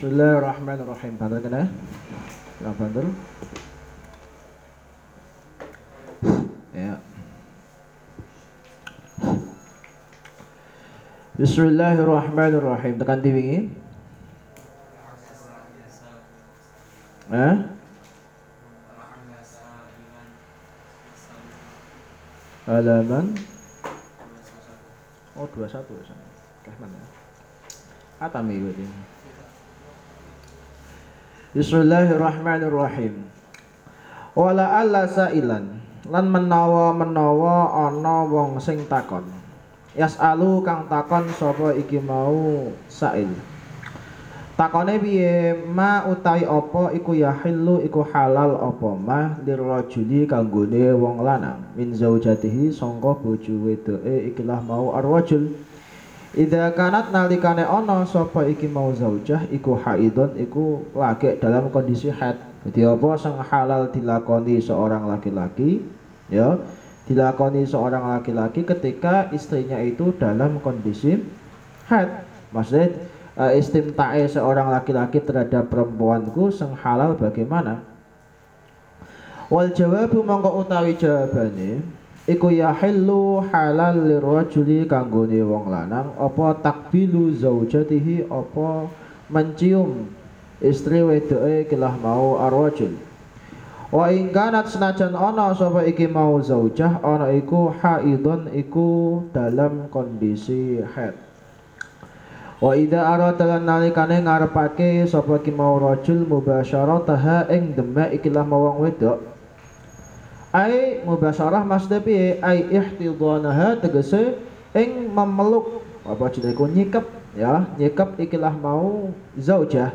Bismillahirrahmanirrahim. Bantu kena? Yang bantu. Ya. Bismillahirrahmanirrahim. Tekan TV ini. Eh? Halaman Oh 21 ya. Rahman ya. Atami berarti. Bismillahirrahmanirrahim. Wala alla sailan lan menawa menawa ana wong sing takon. Yasalu kang takon sapa iki mau sail. Takone piye ma utawi apa iku yahillu iku halal apa mah lirrajuli kanggone wong lanang min zaujatihi sangka bojo wedoke ikilah mau arwajul Ida kanat nalikane ana sapa iki mau zaujah iku haidon iku lagi dalam kondisi haid. Jadi apa sing halal dilakoni seorang laki-laki ya dilakoni seorang laki-laki ketika istrinya itu dalam kondisi haid. Maksudnya uh, istimtae seorang laki-laki terhadap perempuanku sing halal bagaimana? Wal jawabu mongko utawi jawabane iku yahillu halal lirajuli kanggone wong lanang. Apa takbilu zaujatihi? Apa mencium istri wedoke kilah mau arwajul Wa ingkanat senajan ana sapa iki mau zaujah ana iku haidon iku dalam kondisi haid Wa idza arada lan nalikane ngarepake sapa ki mau rajul mubasyarataha ing demek ikilah mawang wedok. Ai mubasyarah maksudnya piye? Ai ihtidanaha tegese ing memeluk apa jenenge nyikep ya, nyikep ikilah mau zaujah.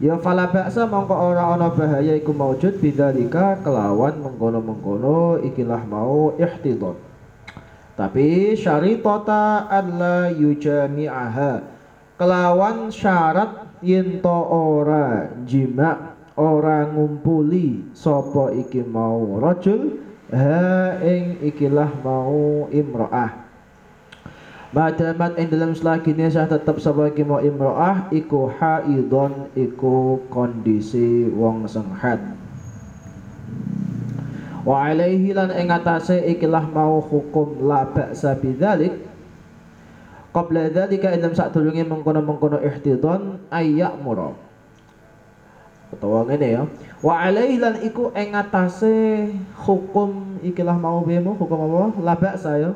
Ya fala ba'sa mongko ora ana bahaya iku maujud bidzalika kelawan mengkono-mengkono ikilah mau ihtidan. Tapi syaritata alla yujami'aha kelawan syarat yen ora jima ora ngumpuli sapa iki mau rajul ha ing ikilah mau imraah Madamat ing dalam selagine sah tetep sapa iki mau imraah iku haidon iku kondisi wong sing haid Wa alaihi lan ing atase ikilah mau hukum la ba'sa bidzalik. Qabla dzalika ing sadurunge mengkono-mengkono ihtidon ayyak mura utawa ngene ya. Wa alaihi lan iku ing hukum ikilah mau bemo hukum apa? La ba'sa ya.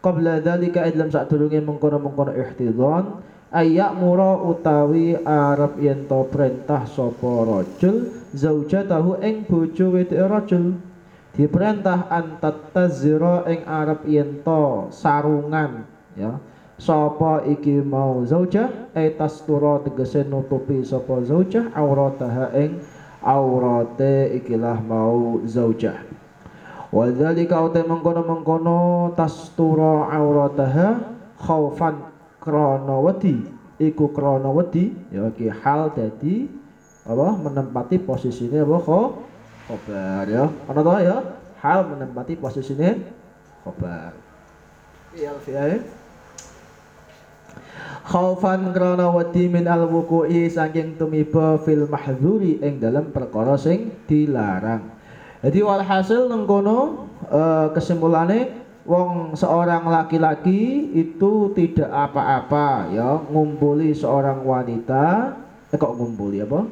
Qabla dzalika ing sadurunge mengkono-mengkono ihtidon ayyak mura utawi arep yen to perintah sapa rajul zaujatahu ing bojo wedok rajul. Diperintah antat tazira ing arep yen to sarungan ya sapa iki mau zaujah? E tastura tegese nutupi sapa zaujah? Aurataha ing aurate ikilah mau zaujah. Wadzalika utai mengkono-mengkono tastura aurataha khaufan krana wedi. Iku krana wedi ya iki hal dadi apa menempati posisine apa kho khobar ya. Ana to ya? Hal menempati posisine khobar. Iya fi'il khaufan krana wedi min al wuku'i saking tumiba fil mahdzuri ing dalam perkara sing dilarang. Jadi walhasil nengkono uh, kesimpulannya wong seorang laki-laki itu tidak apa-apa ya ngumpuli seorang wanita. Eh kok ngumpuli apa?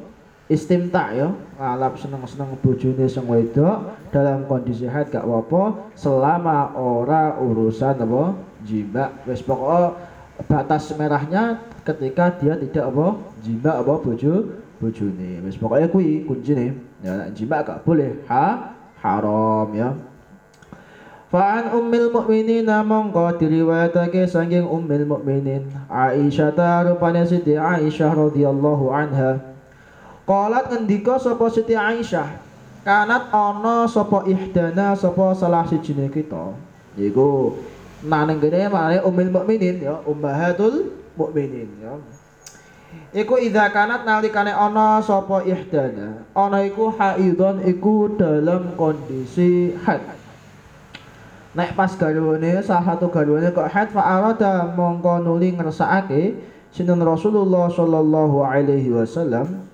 Istimta ya ngalap seneng-seneng bojone sing wedok dalam kondisi haid gak apa selama ora urusan apa jima wis pokok batas merahnya ketika dia tidak apa jima apa bojo bojone. Wis pokoknya kuwi kuncine ya jima gak boleh. Ha haram ya. Fa'an ummil mukminina mongko diriwayatake saking ummil mukminin Aisyah rupane Siti Aisyah radhiyallahu anha. Qalat ngendika sapa Siti Aisyah, kanat ana sapa ihdana sapa salah sijine kita. Iku nang gede maknane ummul mukminin ya, ummahatul mukminin ya. Iku idza kanat nalikane ana sapa ihdana, ana iku haidon iku dalam kondisi haid. Nek pas garwane salah satu garwane kok haid fa arada mongko nuli ngersakake sinten Rasulullah sallallahu alaihi wasallam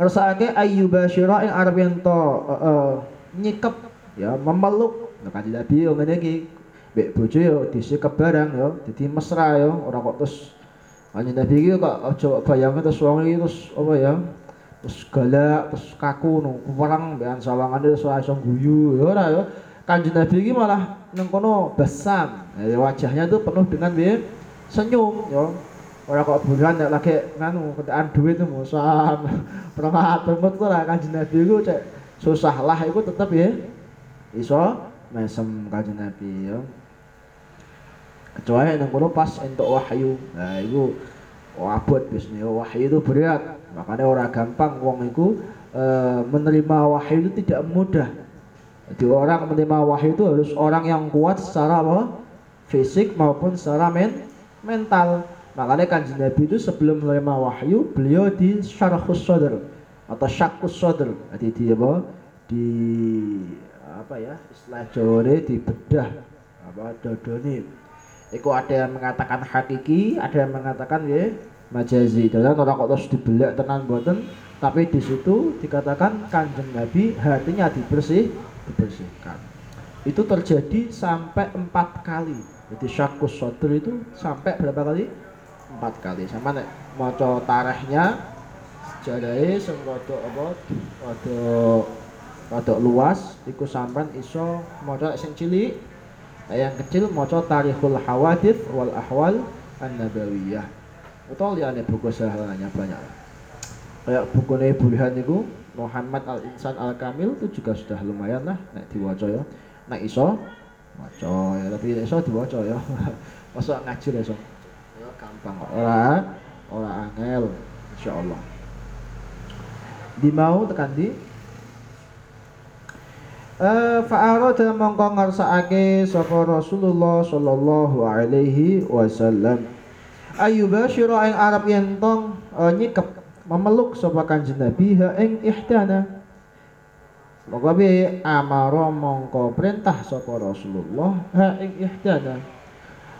ngersakake ayyubasyira ing arep yen to uh, nyikep ya memeluk nek kanjeng Nabi ngene iki mbek bojo yo disikep barang yo dadi mesra yo ora kok terus kanjeng Nabi iki kok aja bayangke terus wong iki terus apa ya terus galak terus kaku no perang mbekan sawangane terus iso guyu ya ora yo. Kanjeng Nabi malah nang kono basam ya, wajahnya tuh penuh dengan be senyum yo. Orang kok bulan nek lagi nganu kentaan duit itu musam. Permat permut tuh lah kanjeng Nabi itu cek susah lah itu tetap ya iso mesem kanjeng Nabi ya. Kecuali yang kono pas entuk wahyu. Nah itu abot bisnya wahyu itu berat. Makanya orang gampang wong itu e, menerima wahyu itu tidak mudah. Jadi orang menerima wahyu itu harus orang yang kuat secara apa? fisik maupun secara men mental. Makanya kanjeng Nabi itu sebelum menerima wahyu, beliau di syarhus sadr atau syakus sadr. Jadi di apa? Di apa ya? Istilah Jawa di bedah apa dodone. Iku ada yang mengatakan hakiki, ada yang mengatakan ya majazi. Dan orang kok terus dibelak tenan boten, tapi di situ dikatakan kanjeng Nabi hatinya dibersih, dibersihkan. Itu terjadi sampai empat kali. Jadi syakus sadr itu sampai berapa kali? empat kali sama nek maca tarehnya sejarahnya sing apa rada luas iku sampean iso maca sing cilik yang kecil maca tarikhul hawadith wal ahwal an-nabawiyah. Utawa liyane buku sahanya banyak. Kayak buku Bulihan itu Muhammad Al Insan Al Kamil itu juga sudah lumayan lah nek diwaca ya. Nek iso maca ya tapi iso diwaca ya. Masa ngaji iso? Gampang kok. Ora ora angel insyaallah di mau tekan di fa'arada mongko ngarsakake sapa Rasulullah sallallahu alaihi wasallam. Ayyubashira ing arab yen tong uh, nyikep memeluk sapa kanjeng Nabi ha ing ihdana Mongko bi amara mongko perintah sapa Rasulullah ha ing ihdana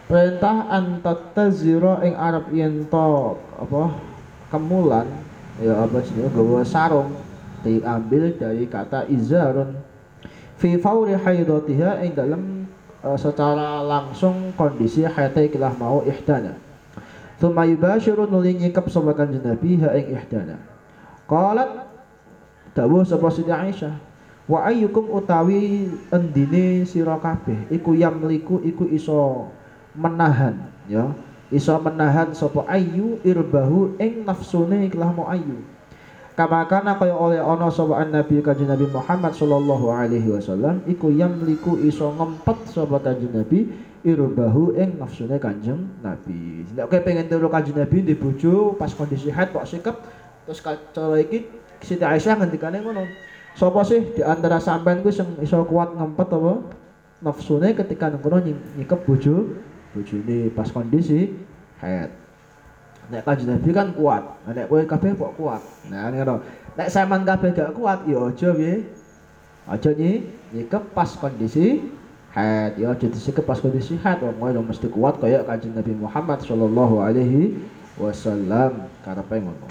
perintah antatazira ing arab yen apa kemulan ya apa sih gawa sarung diambil dari kata izarun fi fauri haidatiha ing dalam uh, secara langsung kondisi haidai kilah mau ihdana. Thumma yubashiru nuli nyikap kanjeng Nabi ha ing ihdana. Qalat dawuh sapa Siti Aisyah wa ayyukum utawi endine sira kabeh? Iku yamliku iku iso menahan ya. Iso menahan sapa ayu irbahu ing nafsune ikhlah mau ayu kama kana kaya oleh ana sapa nabi kanjeng Nabi Muhammad sallallahu alaihi wasallam iku yamliku iso ngempet sapa kanjeng Nabi irbahu ing nafsune kanjeng Nabi. Nek kowe pengen turu kanjeng Nabi di bojo pas kondisi haid kok sikap terus cara iki Siti Aisyah ngendikane ngono sapa sih di antara sampean ku sing iso kuat ngempet apa nafsune ketika nunggu nyikep bojo bojone pas kondisi haid nek kanjeng Nabi kan kuat. Nek kowe kabeh kok kuat. Nah ngono. Nek sampean kabeh gak kuat ya aja piye? Aja nyi nyikep pas kondisi haid ya aja disikep pas kondisi haid wong kowe mesti kuat kaya kanjeng Nabi Muhammad sallallahu alaihi wasallam. Karepe ngono.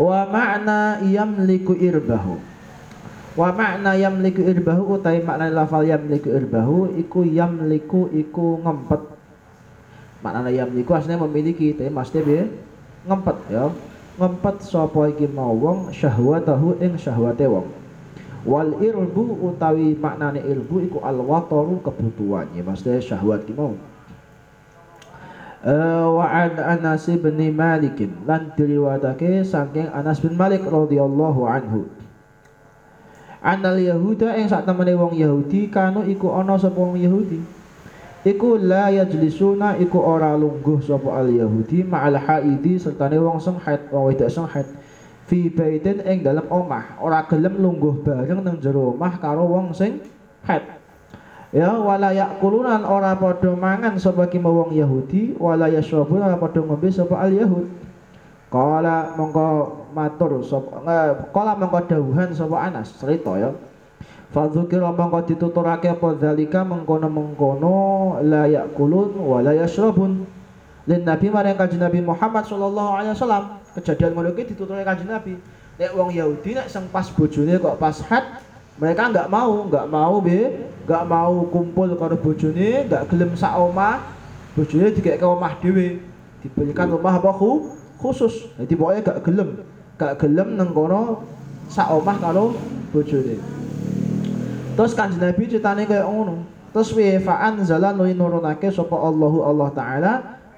Wa ma'na yamliku irbahu. Wa makna yamliku irbahu utai makna lafal yamliku irbahu iku yamliku iku ngempet. Makna yamliku aslinya memiliki tapi maksudnya dia ngempet ya. Ngempet sapa iki mau wong syahwatahu ing syahwate wong. Wal irbu utawi maknane irbu iku al wataru kebutuhan ya maksudnya syahwat ki mau. Uh, wa an Anas bin Malik lan diriwayatake saking Anas bin Malik radhiyallahu anhu Anal Yahuda yang saat temene wong Yahudi kanu iku ana sapa wong Yahudi. Iku la yajlisuna iku ora lungguh sapa al Yahudi ma'al haidi sertane wong sing haid wong wedok sing haid fi baitin ing dalam omah. Ora gelem lungguh bareng nang jero omah karo wong sing haid ya wala yakulunan ora padha mangan sapa ki wong Yahudi wala yashrabun ora padha ngombe sapa al Yahud kala mongko matur sapa kala mongko dawuhan sapa Anas cerita ya Fadzukira mongko dituturake apa zalika mengkono-mengkono la yakulun wa la yashrabun. Lin Nabi maring kanjeng Nabi Muhammad sallallahu alaihi wasallam kejadian ngono iki dituturke kanjeng Nabi. Nek wong Yahudi nek sing pas bojone kok pas had mereka nggak mau, nggak mau be, nggak mau kumpul karo bojone, nggak gelem sak omah, bojone dikek ke omah dhewe. Diberikan rumah apa khusus. Jadi pokoknya gak gelem, gak gelem nang kono sak omah karo bojone. Terus kanjeng Nabi ceritane kayak ngono. Terus fa'an zalan nuri nurunake sapa Allahu Allah taala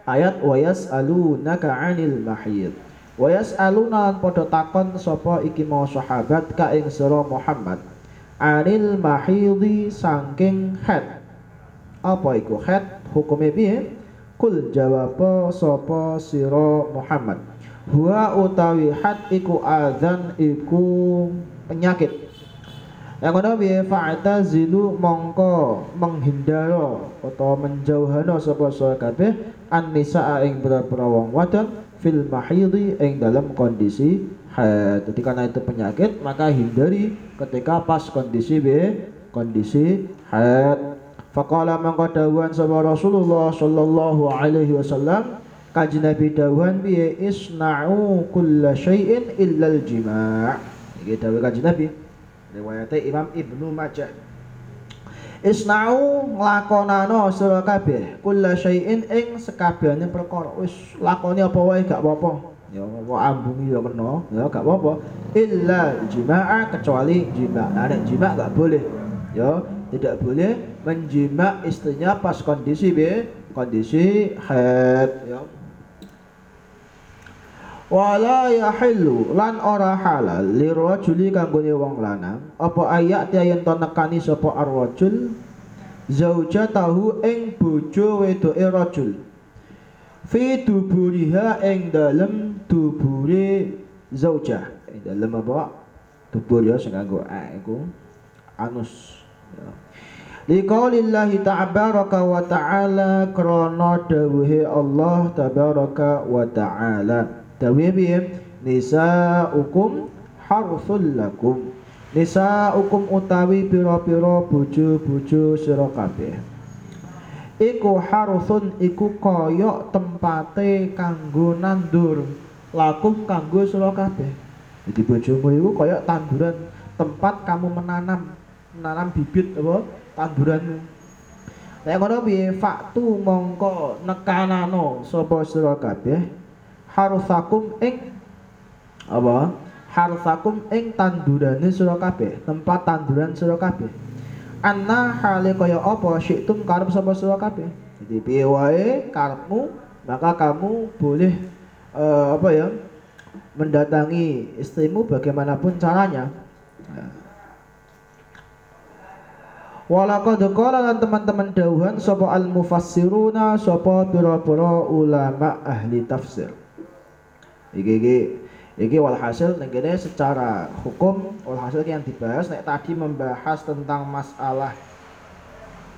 ayat wa yas'alunaka 'anil mahid. Wa yas'aluna lan padha takon sapa iki mau sahabat ka ing Muhammad. 'Anil mahidi saking haid. Apa iku haid? Hukume piye? Kul jawab sapa sira Muhammad. Huwa utawi had iku azan iku penyakit yang ngono piye zilu mongko menghindaro atau menjauhano sapa sira kabeh an-nisaa ing pira-pira wong wadon fil mahidi ing dalam kondisi haid. Jadi karena itu penyakit maka hindari ketika pas kondisi B kondisi haid. Faqala mongko dawuhan sapa Rasulullah sallallahu alaihi wasallam kaji Nabi dawuhan piye isna'u kulla syai'in illa al-jima'. Iki dawuh kaji Nabi riwayate Imam Ibnu Majah. Isna'u nglakonano sira kabeh kulla syai'in ing sekabehane perkara. Wis lakoni apa wae gak apa-apa. Ya apa ambungi ya kena ya gak apa-apa. Illa jima'a kecuali jima nah jima gak boleh. Ya tidak boleh menjima istrinya pas kondisi B kondisi haid. Ya wala yahillu lan ora halal lirajuli kanggone wong lanang. Apa ayat yen to nekani sapa arrajul zaujatahu ing bojo wedoke rajul fi duburiha ing dalem dubure zaujah ing dalem apa? Dubur ya sing nganggo a iku. Anus. Ya. Liqaulillahi ta'baraka wa ta'ala krana dawuhe Allah tabaraka wa ta'ala Dawe piye? Nisaukum harsul lakum. Nisaukum utawi pira-pira bojo-bojo sira. Iku harsun iku kaya tempate kanggo nandur. Lakum kanggo sira kabeh. Jadi bojomu iku kaya tanduran tempat kamu menanam menanam bibit apa tanduranmu. Nek ngono piye faktu mongko nekanano sapa sira kabeh harsakum ing apa? Harsakum ing tandurane sira kabeh tempat tanduran sira kabeh. Anna hale kaya apa? Syi'tum karep sapa sira kabeh? Jadi piye wae? Karepmu maka kamu boleh uh, apa ya mendatangi istrimu bagaimanapun caranya. Ya. Walaqad qala lan teman-teman dawuhan sapa al mufassiruna sapa pira-pira ulama ahli tafsir iki iki iki walhasil negara secara hukum walhasil yang dibahas nek tadi membahas tentang masalah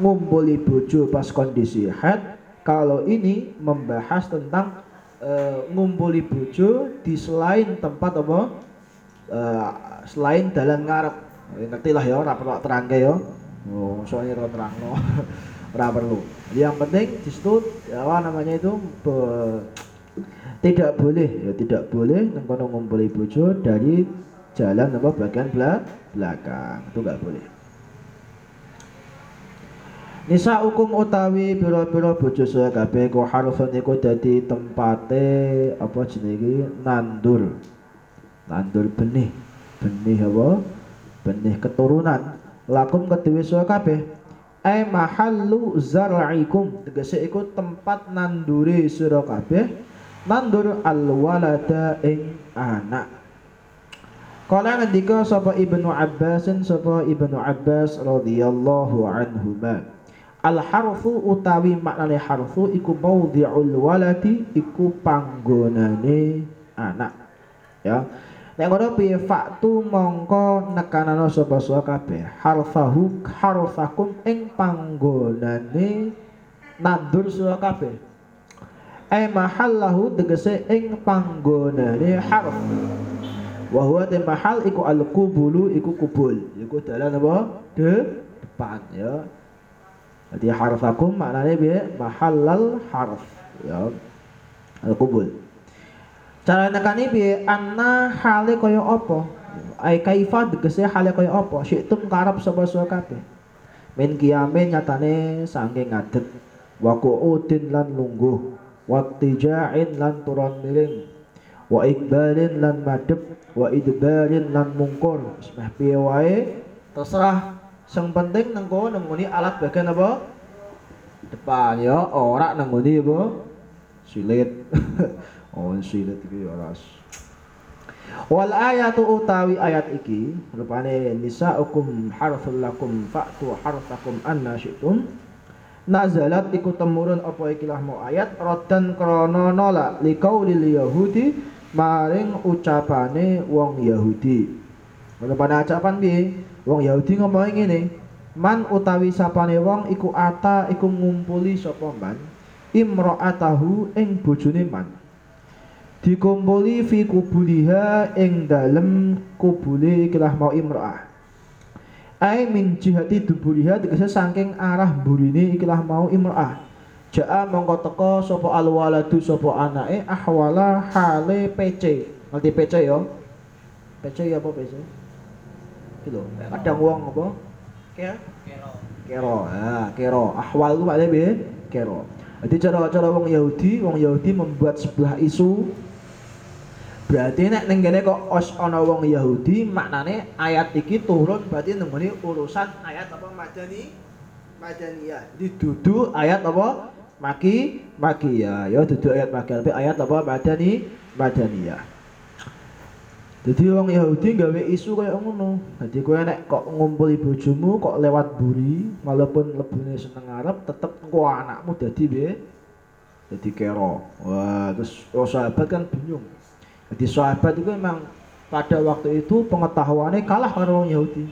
ngumpuli bojo pas kondisi haid kalau ini membahas tentang uh, ngumpuli bojo di selain tempat apa? Uh, selain dalam ngarep. Ngerti lah ya ora perlu terangke ya. Oh soalnya ora terangno. Ora perlu. Yang penting di situ ya namanya itu be, tidak boleh ya tidak boleh nengkono ngumpuli bojo dari jalan apa bagian belakang itu nggak boleh Nisa hukum utawi biro-biro bojo saya kabeh ku harfun iku dadi tempate apa jenenge nandur. Nandur benih. Benih apa? Benih keturunan. Lakum kedue saya kabeh. Ai mahallu zar'ikum. Tegese iku tempat nanduri sira kabeh nandur al walada ing anak. Kala ngendika sapa Ibnu Abbas sapa Ibnu Abbas radhiyallahu anhuma. Al harfu utawi maknane harfu iku maudhi'ul waladi iku panggonane anak. Ya. Nek ngono piye faktu mongko nekanano sapa sira kabeh. Harfahu harfakum ing panggonane nandur sira kabeh. Ai mahallahu tegese ing panggonane harf. Wa huwa te mahal iku al qubulu iku kubul. Iku dalan apa? De depan ya. Jadi harfakum maknanya piye? Mahallal harf ya. Al qubul. Cara nekani piye? Anna hale kaya apa? Ai kaifa tegese hale kaya apa? Syi'tum karep sapa sira kabeh. Min kiamin nyatane saking ngadeg. Wa qu'udin lan lungguh. Wa tija'in lan turun miring. Wa ikbalin lan madhep. Wa idbarin lan mungkur. Semeh piye wae terserah. Sing penting nang kono nengoni alat bagian apa? Depan ya, ora nengoni apa? Silit. Oh silet iki ya ras. Wal ayatu utawi ayat iki rupane nisaukum harful lakum fa'tu harfakum anna syi'tum. Nazalat iku temurun apa ikilah mau ayat rodan krana nolak liqaulil yahudi maring ucapane wong Yahudi. Rupane ucapan piye? Wong Yahudi ngomong ngene, man utawi sapane wong iku ata iku ngumpuli sapa man imra'atahu ing bojone man dikumpuli fi kubuliha ing dalem kubule ikilah mau imra'ah ai min jihati dubuliha tegese saking arah burine ikilah mau imra'ah Ja'a mongko teko sapa alwaladu sapa anake ahwala hale PC. Ngerti PC ya? PC ya apa PC? Iki lho, kadang wong apa? Kero. Kero. Ah, kero. Ahwal itu maknanya piye? Kero. Jadi cara-cara wong Yahudi, wong Yahudi membuat sebuah isu Berarti nek ning kene kok os ana wong Yahudi, maknane ayat iki turun berarti nengone urusan ayat apa madani madaniyah. Jadi dudu ayat apa maki maki ya, ya dudu ayat maki tapi ayat apa madani madaniyah. Jadi wong Yahudi gawe isu kayak ngono. Jadi kowe nek kok ngumpuli bojomu kok lewat buri, walaupun lebune seneng Arab tetep engko anakmu dadi piye? Dadi kero. Wah, terus sahabat kan bingung. Jadi sahabat itu memang pada waktu itu pengetahuannya kalah karo orang Yahudi.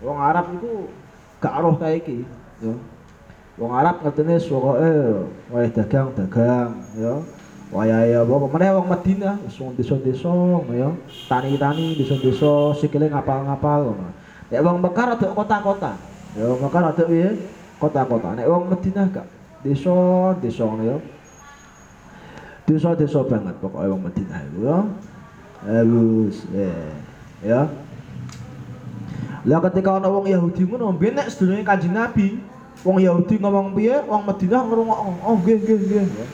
Wong Arab itu gak roh kayak iki, ya. Wong Arab ngertine sokoke wae dagang dagang, ya. Wayahe apa meneh wong Madinah wis wong desa-desa, ya. Tani-tani desa-desa sikile ngapal-ngapal. Nek wong Mekar ada kota-kota. Ya Mekar ada piye? Kota-kota. Nek wong Madinah gak desa, desa ya desa-desa banget pokoknya wong Madinah itu ya. Halus eh, ya lah ketika ana wong Yahudi ngono benek sedurunge Kanjeng Nabi wong Yahudi ngomong piye wong Madinah ngrungokno. Oh nggih nggih nggih.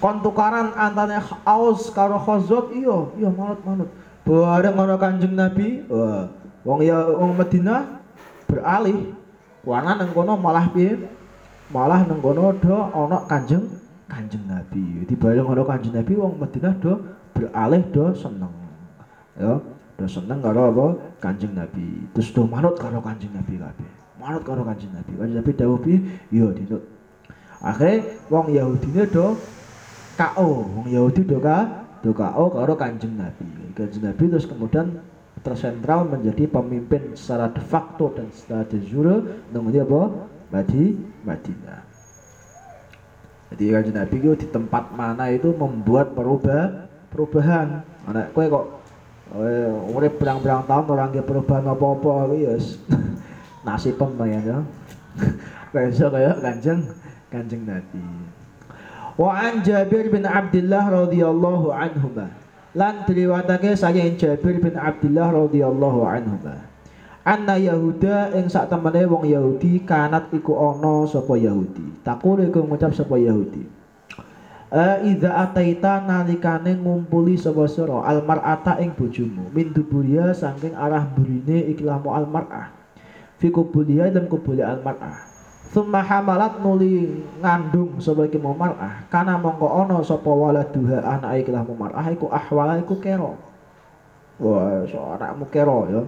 Kon tukaran antane Aus karo Khazraj iya iya manut-manut bareng ana Kanjeng Nabi wah wong ya wong Madinah beralih. Wana nang kono malah piye? Malah nang kono do ana Kanjeng Kanjeng Nabi. Dibayang karo Kanjeng Nabi wong Madinah do beralih do seneng. Ya, do seneng karo apa? Kanjeng Nabi. Terus do manut karo Kanjeng Nabi kabeh. Manut karo Kanjeng Nabi. Kanjeng Nabi dawuh piye? Ya dinut. Akhirnya wong Yahudi do KO, wong Yahudi do ka do KO karo Kanjeng Nabi. Kanjeng Nabi terus kemudian tersentral menjadi pemimpin secara de facto dan secara de jure namanya apa? Madi Madinah. Jadi kanjeng Nabi itu di tempat mana itu membuat perubah perubahan. Anak kue kok eh, urip berang-berang tahun orang ke perubahan apa-apa itu ya nasib pemain ya. Kayak kayak kanjeng kanjeng Nabi. Wa an Jabir bin Abdullah radhiyallahu anhu lan diriwayatake saking Jabir bin Abdullah radhiyallahu anhu Anna Yahuda ing sak temene wong Yahudi kanat iku ana sapa Yahudi. Takul iku ngucap sapa Yahudi. Eh idza ataita nalikane ngumpuli sapa sira almar'ata ing bojomu min duburia saking arah burine ikilah mu almar'ah. Fi kubulia dan kubuli almar'ah. Summa hamalat nuli ngandung sapa iki mar'ah. Kana mongko ana sapa waladuha anak ikilah mar'ah iku ahwala iku kero. Wah, so anakmu kero ya.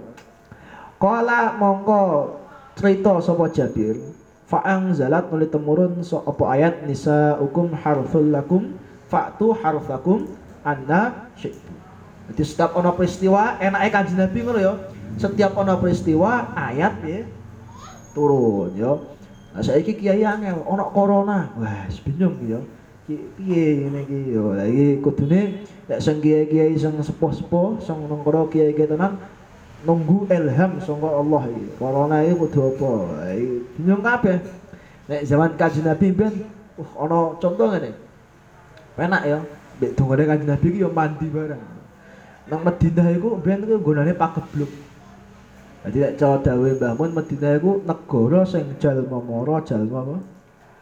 Kala mongko cerita sapa Jabir Fa'ang zalat nuli temurun so ayat nisa hukum harful lakum fa'tu harfakum anna syi'tu Jadi setiap ono peristiwa enake Kanjeng Nabi ngono ya. Setiap ono peristiwa ayat ya turun ya. Nah saiki kiai angel ono corona. Wah, bingung ya. Piye ngene iki ya. Lah iki kudune nek sing kiai-kiai sing sepuh-sepuh sing nang kono kiai-kiai tenan nunggu ilham saka Allah iki. Corona iki kudu apa? Bingung kabeh. Nek zaman Kanjeng Nabi ben uh ono contoh ngene. Penak ya. Mbek dongane Kanjeng Nabi iki ya mandi bareng. Nang Madinah iku mbiyen iku nggonane pagebluk. Jadi nek cara dawuh Mbah Mun Madinah iku negara sing jalma mara jalma apa?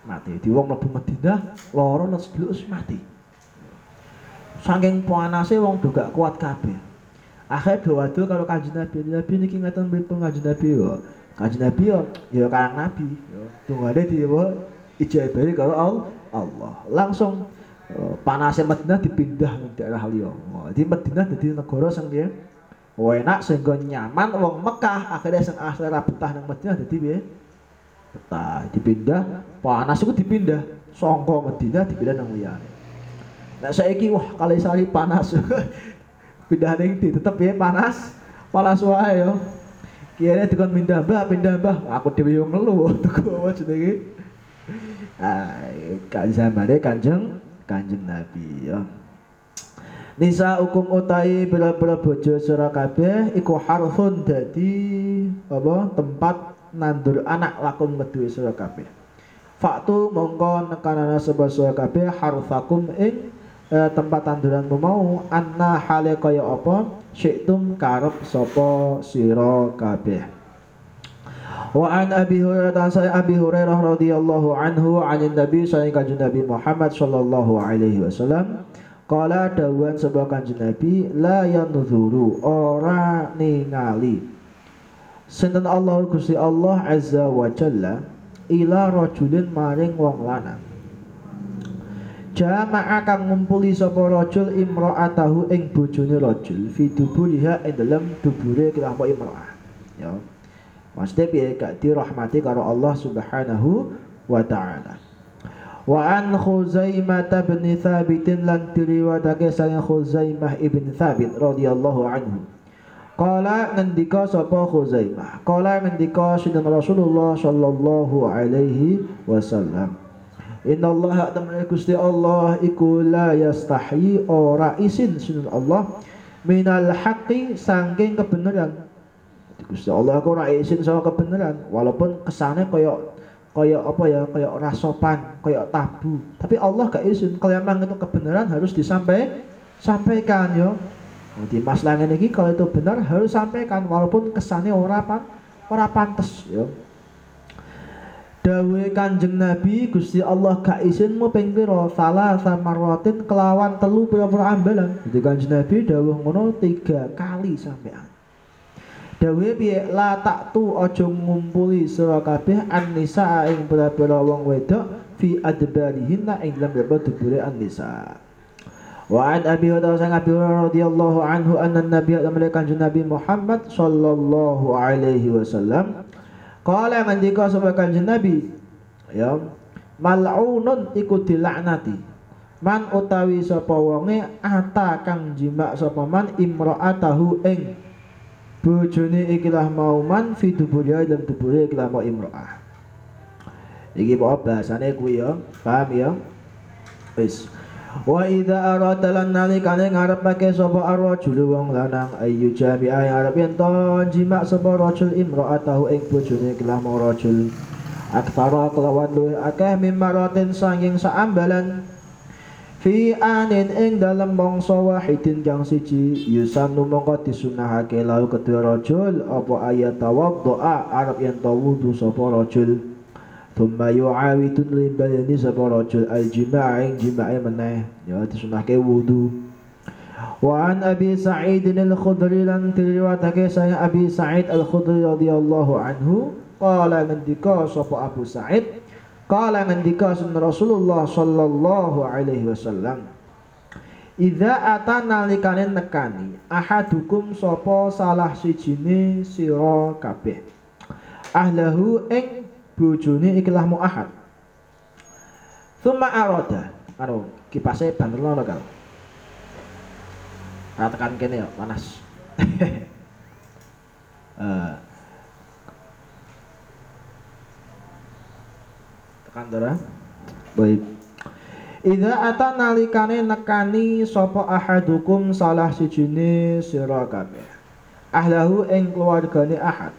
Mati. Di wong mlebu Madinah lara nang seduluk mati. Saking panase wong gak kuat kabeh. Akhirnya doa-doa kalau kanjeng Nabi, Nabi niki ngaten pripun kanjeng Nabi yo. Kanjeng Nabi yo ya karang Nabi. Yo dongane di apa ijabah kalau Allah. Langsung Oh, panasnya Madinah dipindah ke daerah liya. Jadi Madinah jadi negara piye? Oh, enak sehingga nyaman wong Mekah akhirnya sing akhirnya betah nang Madinah jadi piye? Betah dipindah, panas itu dipindah songko Madinah dipindah nang liyane. Nah saiki wah kali sari panas. pindah ning di tetep ya panas. Panas wae yo. Kira dikon pindah mbah, pindah mbah. Aku dhewe yo ngelu tuku apa jenenge. Kan zamane Kanjeng Kanjeng Nabi ya. Nisa hukum utai bila-bila bojo sira kabeh iku harfun dadi apa tempat nandur anak lakum kedue sira kabeh. Faktu mongko nekanana sebab sira kabeh harfakum ing eh, tempat tanduran mau anna hale kaya apa? Syaitum karep sapa sira kabeh. Wa an Abi Hurairah saya Abi Hurairah radhiyallahu anhu anin Nabi saya kanjeng Nabi Muhammad sallallahu alaihi wasallam. Kala dawuhan sebuah kanjeng Nabi la yanzuru ora ningali. Sinten Allah Gusti Allah azza wa jalla ila rajulin maring wong lanang Jama'a kang ngumpuli sapa rajul imra'atahu ing bojone rajul fi duburiha ing dalem dubure kelampa imra'ah ya Maksudnya biar gak dirahmati karo Allah Subhanahu wa taala. Wa an Khuzaimah bin Thabit lan diriwayatake saking Khuzaimah ibn Thabit radhiyallahu anhu. Qala ngendika sapa Khuzaimah. Qala ngendika sunan Rasulullah sallallahu alaihi wasallam. Inna Allah tamna Gusti Allah iku la yastahi ora isin sunan Allah. Minal haqqi sangking kebenaran. Gusti Allah aku ora izin sama kebenaran walaupun kesannya koyok koyok apa ya koyok rasopan koyok tabu. Tapi Allah gak izin. Kalau memang itu kebenaran harus disampaikan sampaikan yo. Di masalah ini kalau itu benar harus sampaikan walaupun kesannya ora pan ora pantes yo Dawe kanjeng Nabi Gusti Allah gak izin mu ping pira? Salah samaratin kelawan telu pira-pira ambalan. Jadi kanjeng Nabi dawuh ngono tiga kali sampean. Dawe piye? La tu aja ngumpuli sira kabeh an-nisa ing pira-pira wong wedok fi adbarihinna ing dalam bapa dubure an-nisa. Wa an Abi Hurairah sang Abi Hurairah radhiyallahu anhu anna Nabi Muhammad sallallahu alaihi wasallam qala ngendika sapa kanjeng Nabi ya mal'unun iku dilaknati. Man utawi sapa wonge ata kang jima sapa man imra'atahu ing bojone ikilah mau man fi duburiha dalam dubure ikilah mau imro'ah iki apa bahasane kuwi ya paham ya? Wis Wa idza arada lan nalikane ngarepake sapa arrajul wong lanang ayu jami ay arep yen to jima sapa rajul imra'atahu ing bojone kelah rajul. Aktsara kelawan luwih akeh mimaratin sanging saambalan. Fi anin ing dalam bangsa wahidin kang siji yusannu mongko disunahake lau kedua rajul apa ayat tawaddoa arab yang tawudu sapa rajul thumma yu'awidun limbayani sapa rajul al jima' ing jima'i meneh. Ya disunahake wudu. Wa an abi sa'id al-khudri lan riwayatake saya abi sa'id al-khudri radhiyallahu anhu qala ngendika sapa abu sa'id? Kala ngendika Rasulullah sallallahu alaihi wasallam Idza atana likane nekani ahadukum sapa salah sijine sira kabeh? Ahlahu ing bojone ikilah mu ahad Thumma arada anu kipase banter lono kal Ratakan kene ya panas. uh, tekan dora. Baik. Idza ata nalikane nekani sapa ahadukum salah sijine sira kabeh. Ahlahu ing keluargane ahad.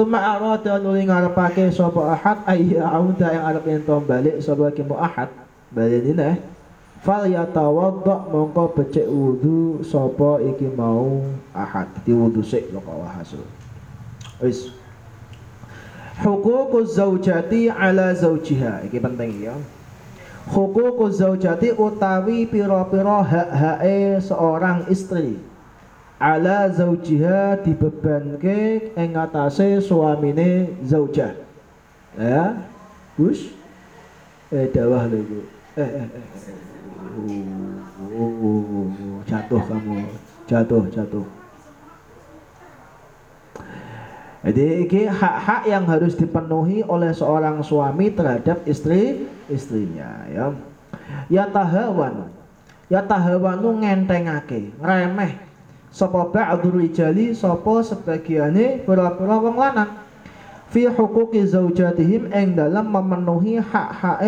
Suma arada nuli ngarepake sapa ahad ayya auda yang arep ento balik sapa ki ahad. Balik ini fal yatawadda mongko becik wudu sapa iki mau ahad. Di wudu sik loko hasil. Wis. Hukukuz zaujati ala zaujiha iki penting ya. Hukukuz zaujati utawi pira-pira hak-hake seorang istri ala zaujiha dibebanke ing atase suamine zaujah ya Gus eh dawah lho eh eh eh, eh oh, jatuh kamu jatuh jatuh jadi ini hak-hak yang harus dipenuhi oleh seorang suami terhadap istri istrinya ya. Ya tahawan. Ya tahawanu ngentengake, ngremeh. Sapa ba'dul rijali sapa sebagiane pira-pira wong lanang fi huquqi zaujatihim ing dalam memenuhi hak-hak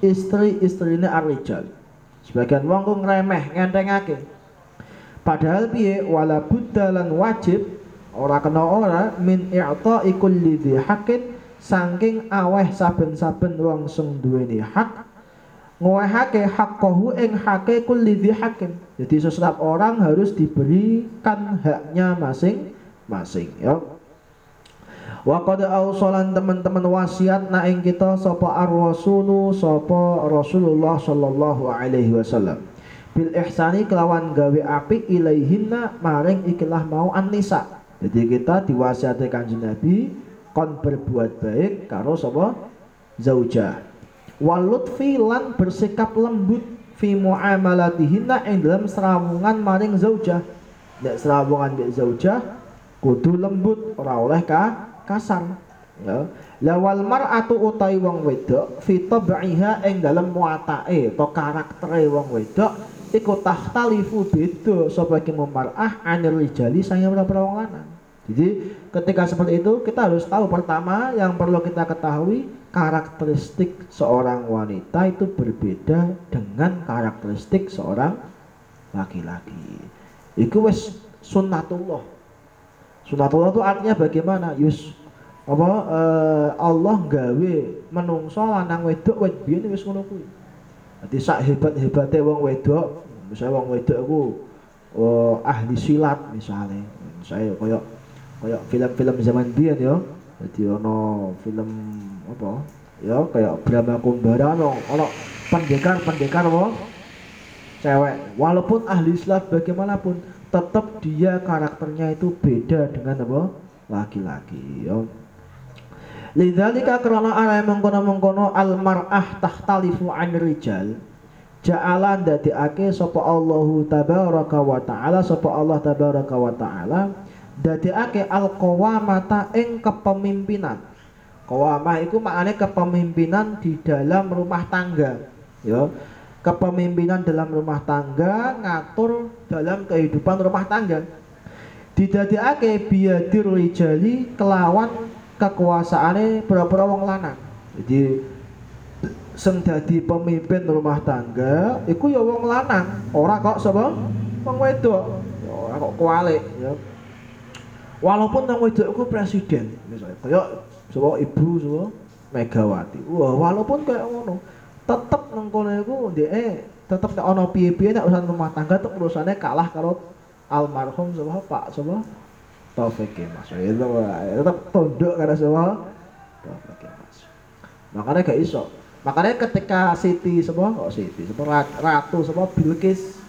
istri-istrine ar-rijal. Sebagian wong ku ngremeh, ngentengake. Padahal piye wala buddha lan wajib ora kena ora min i'ta kulli dhi haqqin saking aweh saben-saben wong sing duweni hak ngowehake haqqahu ing hake kulli dhi haqqin. Jadi setiap orang harus diberikan haknya masing-masing ya. Wa qad teman-teman wasiat na ing kita sapa ar-rasulu sapa Rasulullah sallallahu alaihi wasallam. Bil ihsani kelawan gawe apik ilaihinna maring ikilah mau an-nisa. Jadi kita diwasiati Kanjeng Nabi kon berbuat baik karo sapa zaujah. Walutfi lan bersikap lembut fi muamalatihinna ing dalam serawungan maring zaujah. Nek serawungan mbek zaujah kudu lembut ora oleh ka kasar ya lawal mar'atu utai wong wedok fi tab'iha ing dalem muatae to karaktere wong wedok iku tahtalifu beda sapa iki mar'ah anil rijali saya berapa wong lanang jadi ketika seperti itu kita harus tahu pertama yang perlu kita ketahui karakteristik seorang wanita itu berbeda dengan karakteristik seorang laki-laki. Itu wes sunnatullah Sunatullah itu artinya bagaimana? Yus apa uh, Allah gawe menungso lanang wedok wet biyen wis ngono kuwi. Dadi sak hebat-hebate wong wedok, misalnya wong wedok aku uh, ahli silat misalnya. Saya koyo koyo film-film zaman biyen ya. Jadi ono film apa? Ya kayak Brahma Kumbara ono ono pendekar-pendekar apa? Cewek. Walaupun ahli silat bagaimanapun tetap dia karakternya itu beda dengan apa laki-laki ya Lidzalika karena arah mengkono-mengkono al mar'ah tahtalifu an rijal ja'ala dadekake sapa Allahu tabaraka wa taala sapa Allah tabaraka wa taala dadekake al qawamata ing kepemimpinan. Qawamah itu maknanya kepemimpinan di dalam rumah tangga. Ya. Kepemimpinan dalam rumah tangga ngatur dalam kehidupan rumah tangga. Didadekake biadir rijali kelawan kekuasaane pura-pura wong lanang. Jadi sing pemimpin rumah tangga iku ya wong lanang. Ora kok sapa? Wong wedok. Ya ora kok kualik ya walaupun wong wedok iku presiden misalnya kaya sapa ibu sapa Megawati wah walaupun kayak ngono tetep nang kono iku ndeke tetep nek ana piye-piye nek urusan rumah tangga tuh urusannya kalah karo almarhum sapa Pak sapa Taufik Mas. Itu tetep tunduk karena sapa Taufik Mas. Makanya gak iso. Makanya ketika Siti sapa kok Siti sapa ratu sapa Bilqis.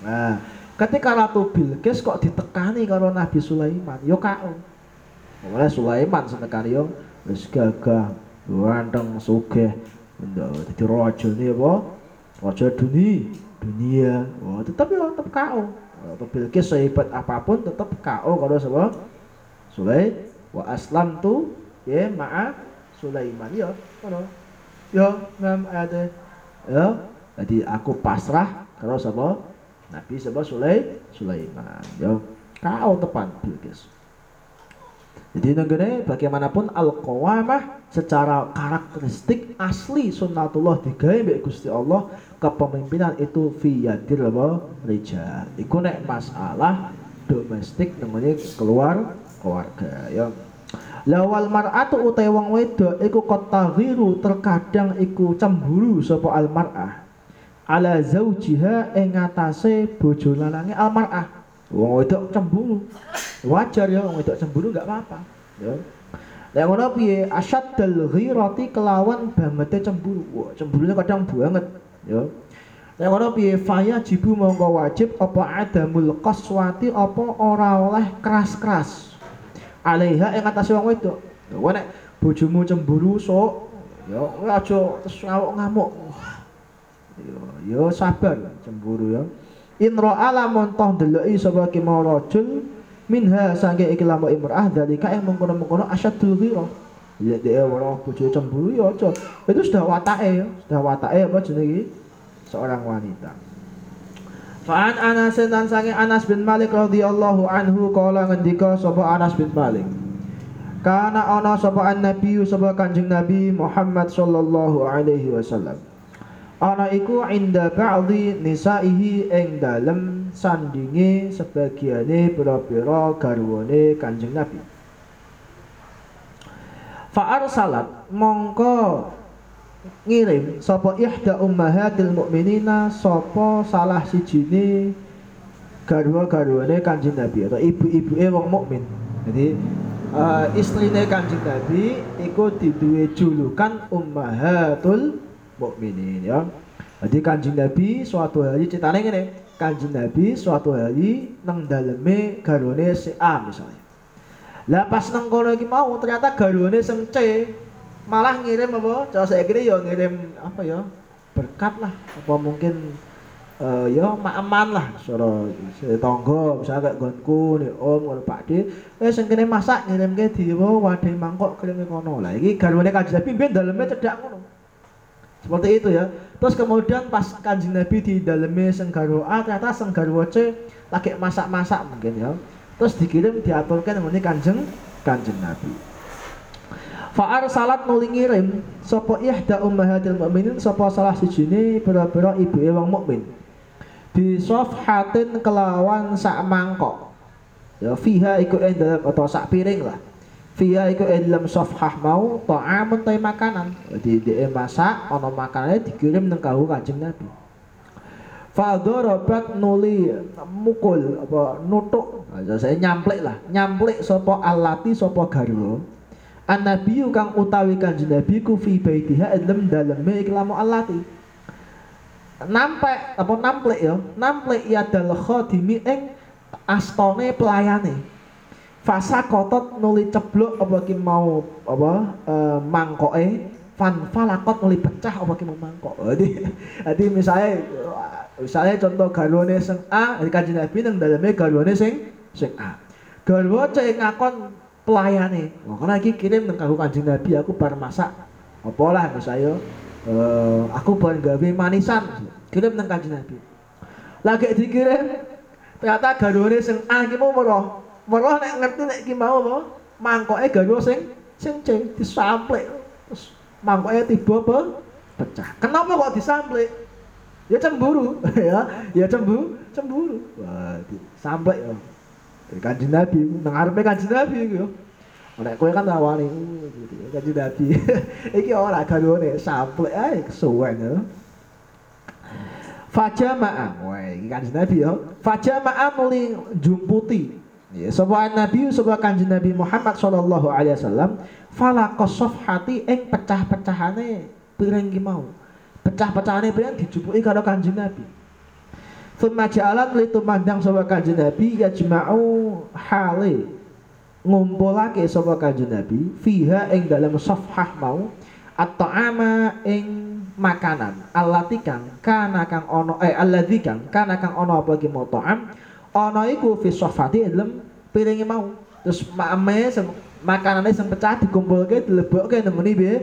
Nah, ketika Ratu Bilqis kok ditekani karo Nabi Sulaiman, yo kau. Mulai Sulaiman senekani yo wis gagah, ganteng, sugih, jadi raja ini apa? Raja dunia. Dunia. Oh, tetap ya tetap kau atau Bilqis sehebat apa pun tetap kau kalau sama Sulai wa aslam tu ya ma'a Sulaiman. Ya kalau ya ngam ada. Ya jadi aku pasrah kalau sama Nabi sebab Sulai Sulaiman. Ya kau tepan Bilqis. Jadi negara bagaimanapun al-qawamah secara karakteristik asli sunnatullah digawe mbek Gusti Allah kepemimpinan itu fiyadil apa? Rijal. Iku nek masalah domestik namanya keluar keluarga ya. Lawal mar'atu utai wong wedok iku qataghiru terkadang iku cemburu sapa al mar'ah ala zaujiha ing ngatasé bojo lanange al mar'ah. Wong wedok cemburu. Wajar ya wong wedok cemburu enggak apa-apa. Ya. Lah ngono piye? Asyaddal ghirati kelawan bangete cemburu. Wah, cemburunya kadang banget, ya. Lah ngono piye? Faya jibu mongko wajib apa adamul qaswati apa ora oleh keras-keras. Alaiha ing atase wong wedok. Kowe nek bojomu cemburu sok ya aja terus ngamuk-ngamuk. Ya, ya sabar cemburu ya. In ra'ala montoh deloki sapa ki mau rajul minha sange iki lamu imrah dalika yang mengkono-mengkono asyadul ghira. Ya dia ora bojo cemburu ya aja. Itu sudah watake ya, sudah watake apa jenenge seorang wanita. Fa'an Anas dan sange Anas bin Malik radhiyallahu anhu kala ngendika sapa Anas bin Malik. Kana ana sapa an-nabi sapa Kanjeng Nabi Muhammad sallallahu alaihi wasallam ana iku inda ba'dhi nisaihi ing dalem sandinge sebagiane pira-pira garwane Kanjeng Nabi. Fa arsalat mongko ngirim sapa ihda ummahatil mukminina sapa salah sijine garwa-garwane Kanjeng Nabi atau ibu-ibuke wong mukmin. Jadi uh, istrine Kanjeng Nabi iku diduwe julukan ummahatul mukminin ya. Jadi kanjeng Nabi suatu hari ceritanya ngene, kanjeng Nabi suatu hari nang daleme garwane si A misalnya. Lah pas nang kono iki mau ternyata garwane sing C malah ngirim apa? Cara saya kira ya ngirim apa ya? Berkat lah, apa mungkin uh, ya maaman lah suara tonggo misalnya kayak gonku nih om kalau pak di eh sing kene masak ngirim ke di wadah mangkok kirim kono lah ini garwane kanjeng Nabi ben dalamnya cedak ngono seperti itu ya. Terus kemudian pas kanjeng Nabi di dalamnya senggarwa A ternyata senggarwa C lagi masak-masak mungkin ya. Terus dikirim diaturkan ini kanjeng kanjeng Nabi. Fa'ar salat nuli ngirim sapa ihda ummahatil mukminin sapa salah sijine pira-pira ibu wong mukmin. Di sofhatin kelawan sak mangkok. Ya fiha iku dalam atau sak piring lah Via iku dalam sofhah mau ta'amun tay makanan. Jadi dia masak ono makanannya dikirim nang kau Kanjeng Nabi. Fadorobat nuli mukul apa nutuk. Nah, saya nyamplek lah, nyamplek sopo alati sopo garwa. An Nabi kang utawi Kanjeng Nabi ku fi baitiha dalam daleme iklamu alati. Nampek apa namplek ya? Namplek ya dal khadimi ing astone pelayane fasa kotot nuli ceblok apa ki mau apa e, mangkoke? Fan falakot nuli pecah apa ki mau mangkok? Jadi jadi misalnya misalnya contoh garwane sing A kanjeng Nabi nang daleme garwane sing sing A. Garwa cek ngakon pelayane. Oh, karena iki kirim nang kanggo kanjeng Nabi aku bar masak. Apa lah misalnya e, aku bar gawe manisan. Kirim nang kanjeng Nabi. Lagi dikirim ternyata garwane sing A ki mau Malah nek ngerti nek iki mau apa? Mangkoke garwa sing sing ceng disamplek. Terus mangkoke tiba apa? Pecah. Kenapa kok disamplek? Ya cemburu, ya. Ya cemburu, cemburu. Wah, disamplek ya. Dari kanjeng Nabi, nang arepe kanjeng Nabi iku ya. Nek kowe kan awani gitu. Kanjeng Nabi. iki ora garwane samplek ae kesuwen ya. Fajama'a, wah iki kanjeng Nabi ya. Fajama'a muli jumputi Ya, sapa Nabi sapa Kanjeng Nabi Muhammad sallallahu alaihi wasallam fala hati ing pecah-pecahane piring mau. Pecah-pecahane piring dijupuki karo Kanjeng Nabi. Thumma ja'alan li tumandang sapa Kanjeng Nabi yajma'u hale ngumpulake sapa Kanjeng Nabi fiha ing dalam safhah mau at-ta'ama ing makanan allati kang kana kang ono eh alladzi kang kana kang ono apa ki mau ono iku fi sofati ilm piringi mau terus makme makanannya sing pecah dikumpulke dilebokke nemeni piye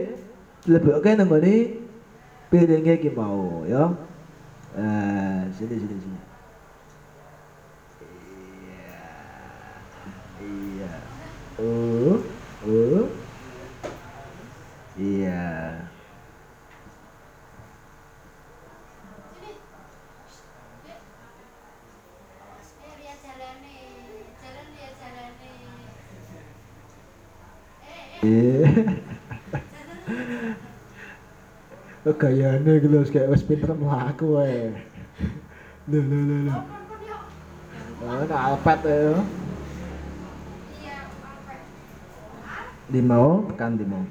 dilebokke nemeni piringnya iki mau ya eh sini sini sini iya iya oh oh iya Gayane iki lho kayak wis pinter mlaku wae. Lho lho lho lho. Oh, alpet ya. Di mau tekan di mau.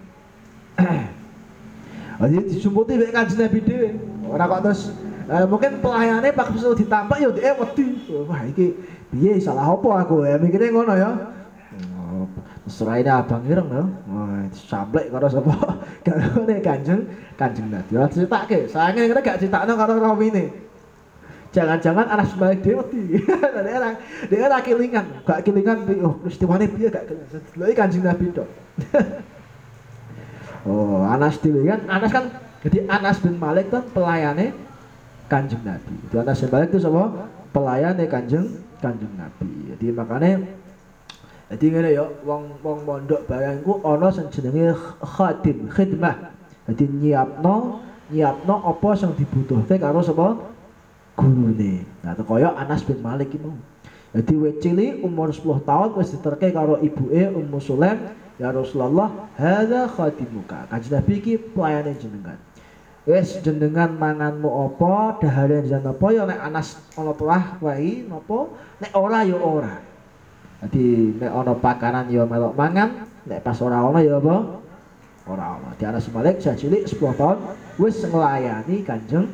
Oh, jadi disumputi mek kanjeng Nabi dhewe. Ora kok terus eh, mungkin pelayanannya pak bisa ditampak ya dia wedi. Wah iki piye salah apa aku ya mikirnya ngono ya. Seraine abang ireng lho. Wah, disamplek karo sapa? Karo ne Kanjeng Kanjeng Nabi. Ora critake. Sayange ngene gak critakno karo rawine. Jangan-jangan Anas balik dia wedi. dia ora dia ora kilingan, gak kilingan oh peristiwane piye gak kilingan. Lha iki Kanjeng Nabi tok. oh, Anas dhewe kan Anas kan jadi Anas bin Malik kan pelayane Kanjeng Nabi. Itu Anas bin Malik itu sapa? Pelayane Kanjeng Kanjeng Nabi. Jadi makanya jadi ngene ya, wong wong mondok barang ku ana sing jenenge khadim, khidmah. Jadi nyiapno nyiapno apa sing dibutuhke karo sapa gurune. Nah, kaya Anas bin Malik iki. Jadi wis cilik umur 10 tahun wis diterke karo ibuke Ummu Sulaim, ya Rasulullah, hadza khadimuka. Kanjeng Nabi iki pelayane jenengan. Wis jenengan manganmu apa, dahare jenengan apa ya nek Anas ana telah wae napa, nek ora ya ora. Jadi nek ana pakanan ya melok mangan, nek pas ora ana ya apa? Ora ana. Di Anas Malik saya cilik 10 tahun wis nglayani Kanjeng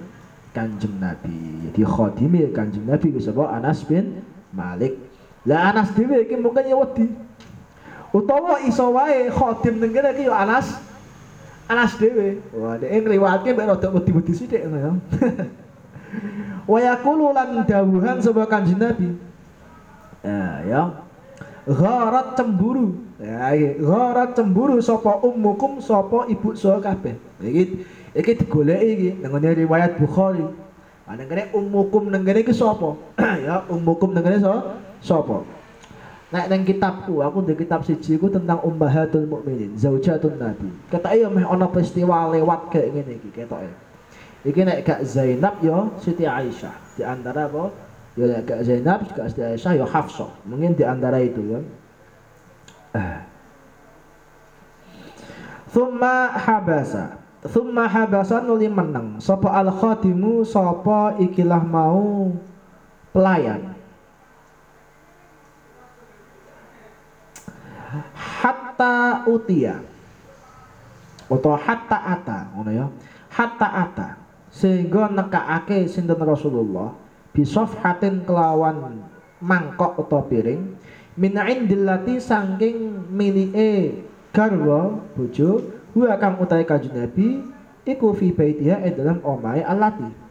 Kanjeng Nabi. Jadi khadimi Kanjeng Nabi ku sapa Anas bin Malik. Lah Anas dhewe iki mungkin ya wedi. Utawa iso wae khadim ning kene iki ya Anas Anas dhewe. Wah, dhek ngliwatke mek rada wedi-wedi sithik ngono ya. Wa yaqulu lan dawuhan sapa Kanjeng Nabi. Ya, ya. Gharat cemburu. Ya, gharat cemburu sapa ummukum sapa ibu saha kabeh. Iki iki digoleki iki nang riwayat Bukhari. Ana kene ummukum nang kene iki sapa? ya, ummukum nang kene sapa? Nek nang kitabku, aku di kitab siji ku tentang ummahatul mukminin, zaujatun nabi. Ketoke ya meh ana peristiwa lewat kayak ngene iki ketoke. Iki nek gak Zainab ya Siti Aisyah. Di antara apa? Ya gak Zainab, gak Siti Aisyah ya Hafsah. Mungkin di antara itu. Ah. Thumma habasa. Thumma habasa nuli meneng. Sapa al khadimu sapa ikilah mau pelayan. Hatta utia. Atau hatta ata, ngono ya. Hatta ata. Sehingga nekakake sinten Rasulullah bisofhatin kelawan mangkok atau piring min indillati saking milike garwa bojo wa kang utahe kanjeng Nabi iku fi baitiha ing dalam omahe alati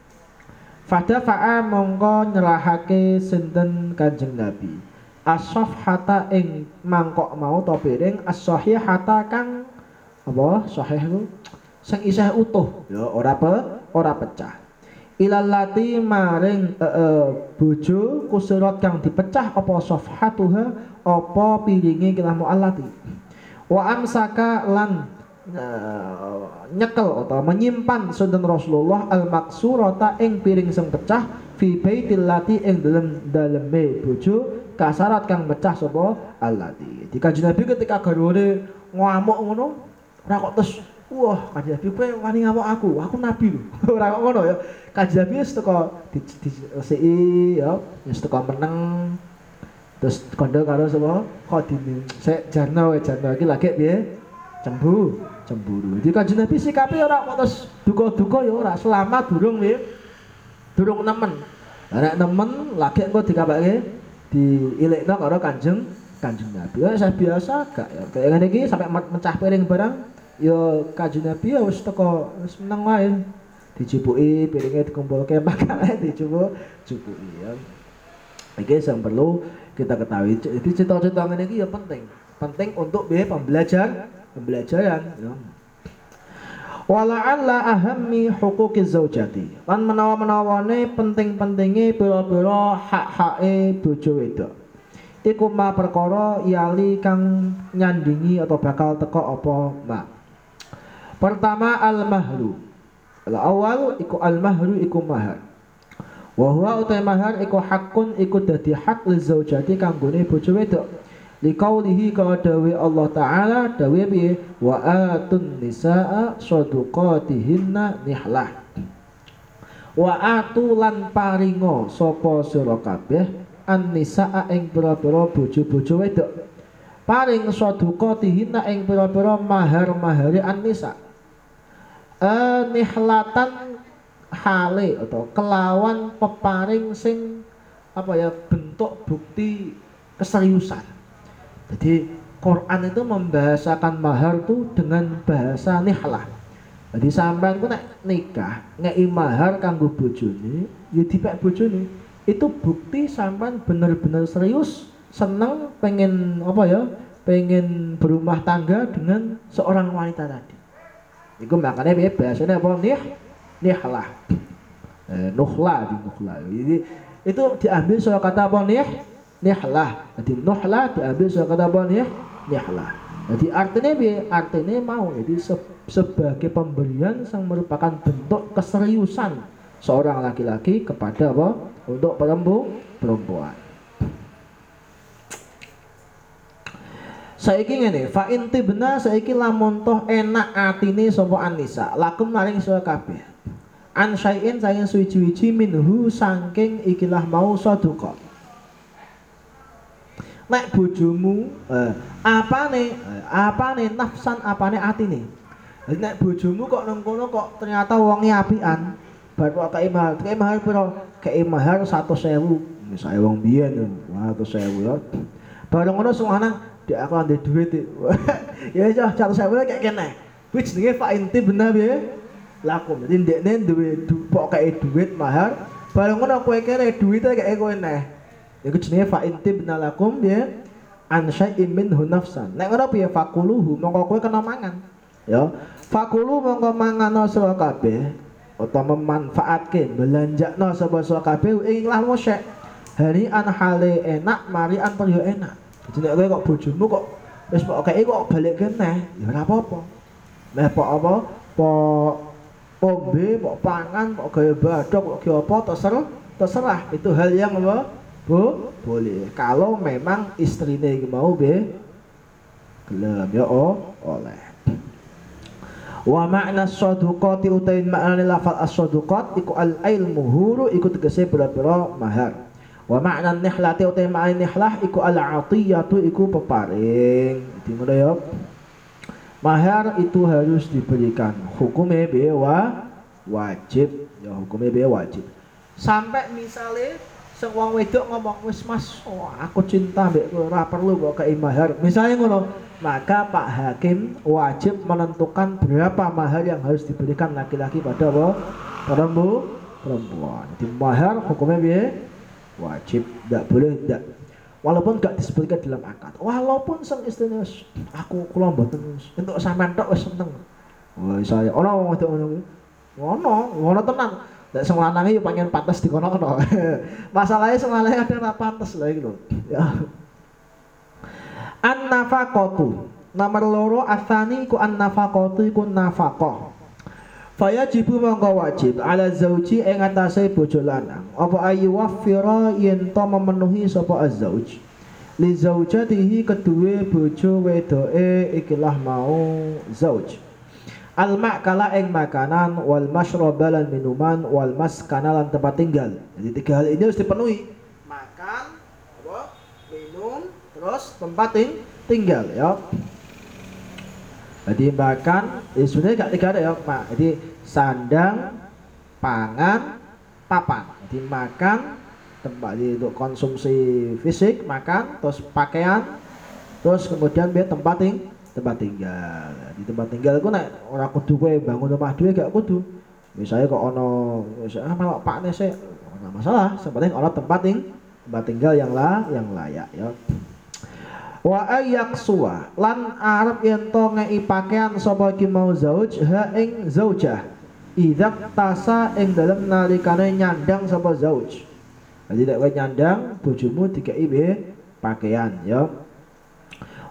Fada fa'a mongko nyerahake sinten kanjeng Nabi? Asof hata ing mangkok mau to piring as-sahih hata kang apa sahih ku sing isih utuh. Ya ora pe ora pecah ilalati maring e, e, bojo kusurat kang dipecah apa safhatuha apa piringe kilah muallati. Wa amsaka lan e, nyekel atau menyimpan sunten Rasulullah al maksurata ing piring sing pecah fi baitil lati ing dalem daleme bojo kasarat kang pecah sapa allati. Di kanjeng Nabi ketika garwane ngamuk ngono ora kok terus Wah, kanjeng Nabi kowe wani ngamuk aku, aku nabi lho. Ora kok ngono ya. Kanjeng Nabi wis teko disiki ya, wis teko meneng. Terus kondo karo sapa? Khadim. Sik jarno wae jarno iki lagi piye? Cembu, cemburu. Jadi kanjeng Nabi sikape ora kok terus duka-duka ya ora, selama durung piye? Durung nemen. Nek nemen lagi engko dikabake diilekno karo kanjeng kanjeng Nabi. Ya biasa gak ya. Kayak ngene iki sampai mecah piring barang ya kanjeng Nabi ya wis teko wis meneng wae. Dijupuki piringe dikumpulke makane dijupuk jupuki ya. Iki yang perlu kita ketahui. Jadi cerita-cerita ngene iki ya penting. Penting untuk biaya pembelajar pembelajaran ya. Wala'alla ahammi huquqi zaujati lan menawa-menawane penting-pentinge pira-pira hak-hake bojo wedok. Iku ma perkara yali kang nyandingi atau bakal teko apa ma pertama al mahru al awal iku al mahru iku mahar. Wa huwa utai mahar iku hakun iku dadi hak li zaujati kanggone bojo wedok. Liqaulihi ka dawe Allah taala dawe piye? Wa atun nisaa sadaqatihinna nihlah. Wa atu lan paringo sapa sira kabeh? An-nisaa ing pira-pira bojo-bojo wedok. Paring sadaqatihina ing pira-pira mahar-mahari an-nisa eh nihlatan hale atau kelawan peparing sing apa ya bentuk bukti keseriusan. Jadi Quran itu membahasakan mahar itu dengan bahasa nihlah jadi sampean ku nek nikah ngei mahar kanggo bojone ya dipek bojone. Itu bukti sampan benar-benar serius senang pengen apa ya pengen berumah tangga dengan seorang wanita tadi itu makanya ya biasanya apa? Nih lah eh, nuhla di nuhla. Jadi itu diambil soal kata apa? Nih lah jadi nuhla diambil soal kata apa? Nih lah jadi artinya bi artinya mau. Jadi se sebagai pemberian yang merupakan bentuk keseriusan seorang laki-laki kepada apa? Untuk perempuan. Saiki ngene, fa inti benar saiki lamun toh enak atine sapa Anisa, lakum maring sira kabeh. An syai'in saya suwi-wiji minhu saking ikilah mau saduqa. Nek bojomu eh, apane eh, apane nafsan apane atine. Nek bojomu kok nang kono kok ternyata wonge apian, bar kok kei mahal, kei mahal piro? Kei satu sewu, misalnya wong biyen satu sewu ya. Bareng ngono lanang dia aku ande duit ya ya satu sewu kayak kene. Kuwi jenenge fa inti bener ya. Lakum. Jadi duwe pok kei duit mahal, bareng ngono kowe kene duwite kayak kowe neh. Iku jenenge fa inti bener lakum ya. An syai'in minhu nafsan. Nek ngono piye fakuluhu mongko kowe kena mangan. Ya. Fakulu mongko mangan sira kabeh atau memanfaatkan belanja no sebuah suara kabeh ing lah musyek hari an hale enak mari an peryo enak jadi nek kok bojomu kok wis kok kayak kok balik kene ya ora apa-apa. Meh pok apa? Pok ombe pok pangan pok gaya badok pok gaya apa terserah terserah. Itu hal yang apa? Bu boleh. Kalau memang istrinya mau be gelem ya oh oleh. Wa makna sadaqati utain makna lafal as-sadaqat iku al ilmu huru iku tegese pira-pira mahar wa makna nihlati utain makna nihlah iku al atiyatu iku peparing. Di ya. Mahar itu harus diberikan. Hukumnya be wa wajib. Ya hukumnya be wajib. Sampai misalnya wong wedok ngomong wis Mas oh, aku cinta mbek ora perlu kok kei mahar. Misalnya ngono maka Pak Hakim wajib menentukan berapa mahar yang harus diberikan laki-laki pada apa? perempuan. Jadi mahar hukumnya biaya wajib, tidak boleh tidak walaupun gak disebutkan dalam akad. Walaupun sang istrinya aku kula mboten untuk sampean tok wis seneng. Wah, saya ono wong wedok ngono Ono, ono tenan. Nek sing lanang yo pengen pantes dikono-kono. Masalahnya sing ada ra pantes lha lho. Ya an nafaqatu nomor loro asani ku an nafaqatu iku nafaqah Faya jibu mongko wajib ala zauji ing atase bojo lanang. Apa ayu wafira yen to memenuhi sapa azzauj? Li zaujatihi kedue bojo wedoke ikilah mau zauj. Al makala ing makanan wal mashraba lan minuman wal maskana lan tempat tinggal. Jadi tiga hal ini harus dipenuhi. Makan apa? Minum terus tempat ting tinggal ya jadi makan ya sebenarnya gak tiga ada ya pak jadi sandang pangan papan. Jadi makan tempat untuk konsumsi fisik makan terus pakaian terus kemudian biar tempat ting tempat tinggal. Di tempat tinggal naik orang kudu gue bangun rumah dua gak kudu. Misalnya kok ono misalnya ah malah pak nese nggak masalah sebenarnya ono tempat ting tempat tinggal yang lah yang layak ya wa suwa. Lan arep yen to ngei pakaian sapa mau zauj? Ha ing zaujah. Idzak tasa ing dalem nalikane nyandang sapa zauj. Jadi nek kowe nyandang bojomu dikeki be pakaian ya.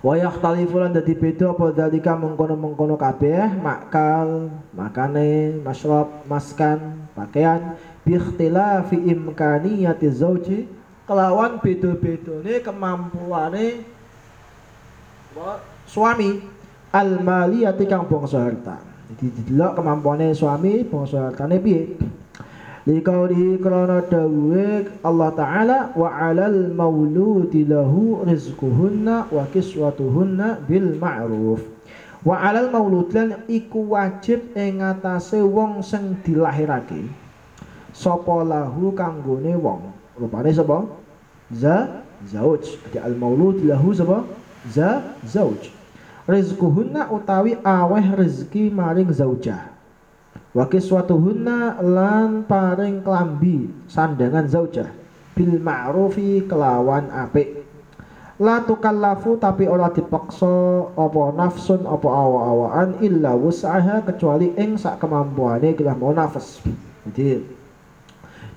Wa yakhtalifu lan dadi beda apa dalika mengkono-mengkono kabeh? Makal makane masyrab maskan pakaian. Bi ikhtilafi imkaniyati zauji. Kelawan beda-bedane kemampuane suami al maliyati kang bangsa harta jadi didelok kemampuane suami bangsa hartane piye Likaulihi krana dawuhe Allah Ta'ala wa 'alal mauludi lahu rizquhunna wa kiswatuhunna bil ma'ruf. Wa 'alal maulud lan iku wajib ing wong sing dilahirake. Sapa lahu kanggone wong. Rupane sapa? Za zauj. Jadi al maulud lahu sapa? Za zauj. Rizquhunna utawi aweh rezeki maring zaujah. Wa kiswatuhunna lan paring klambi sandangan zaujah. Bil ma'rufi kelawan apik. La tukallafu tapi ora dipaksa apa nafsun apa awa-awaan illa wus'aha kecuali ing sak kemampuane kita mau nafas. Jadi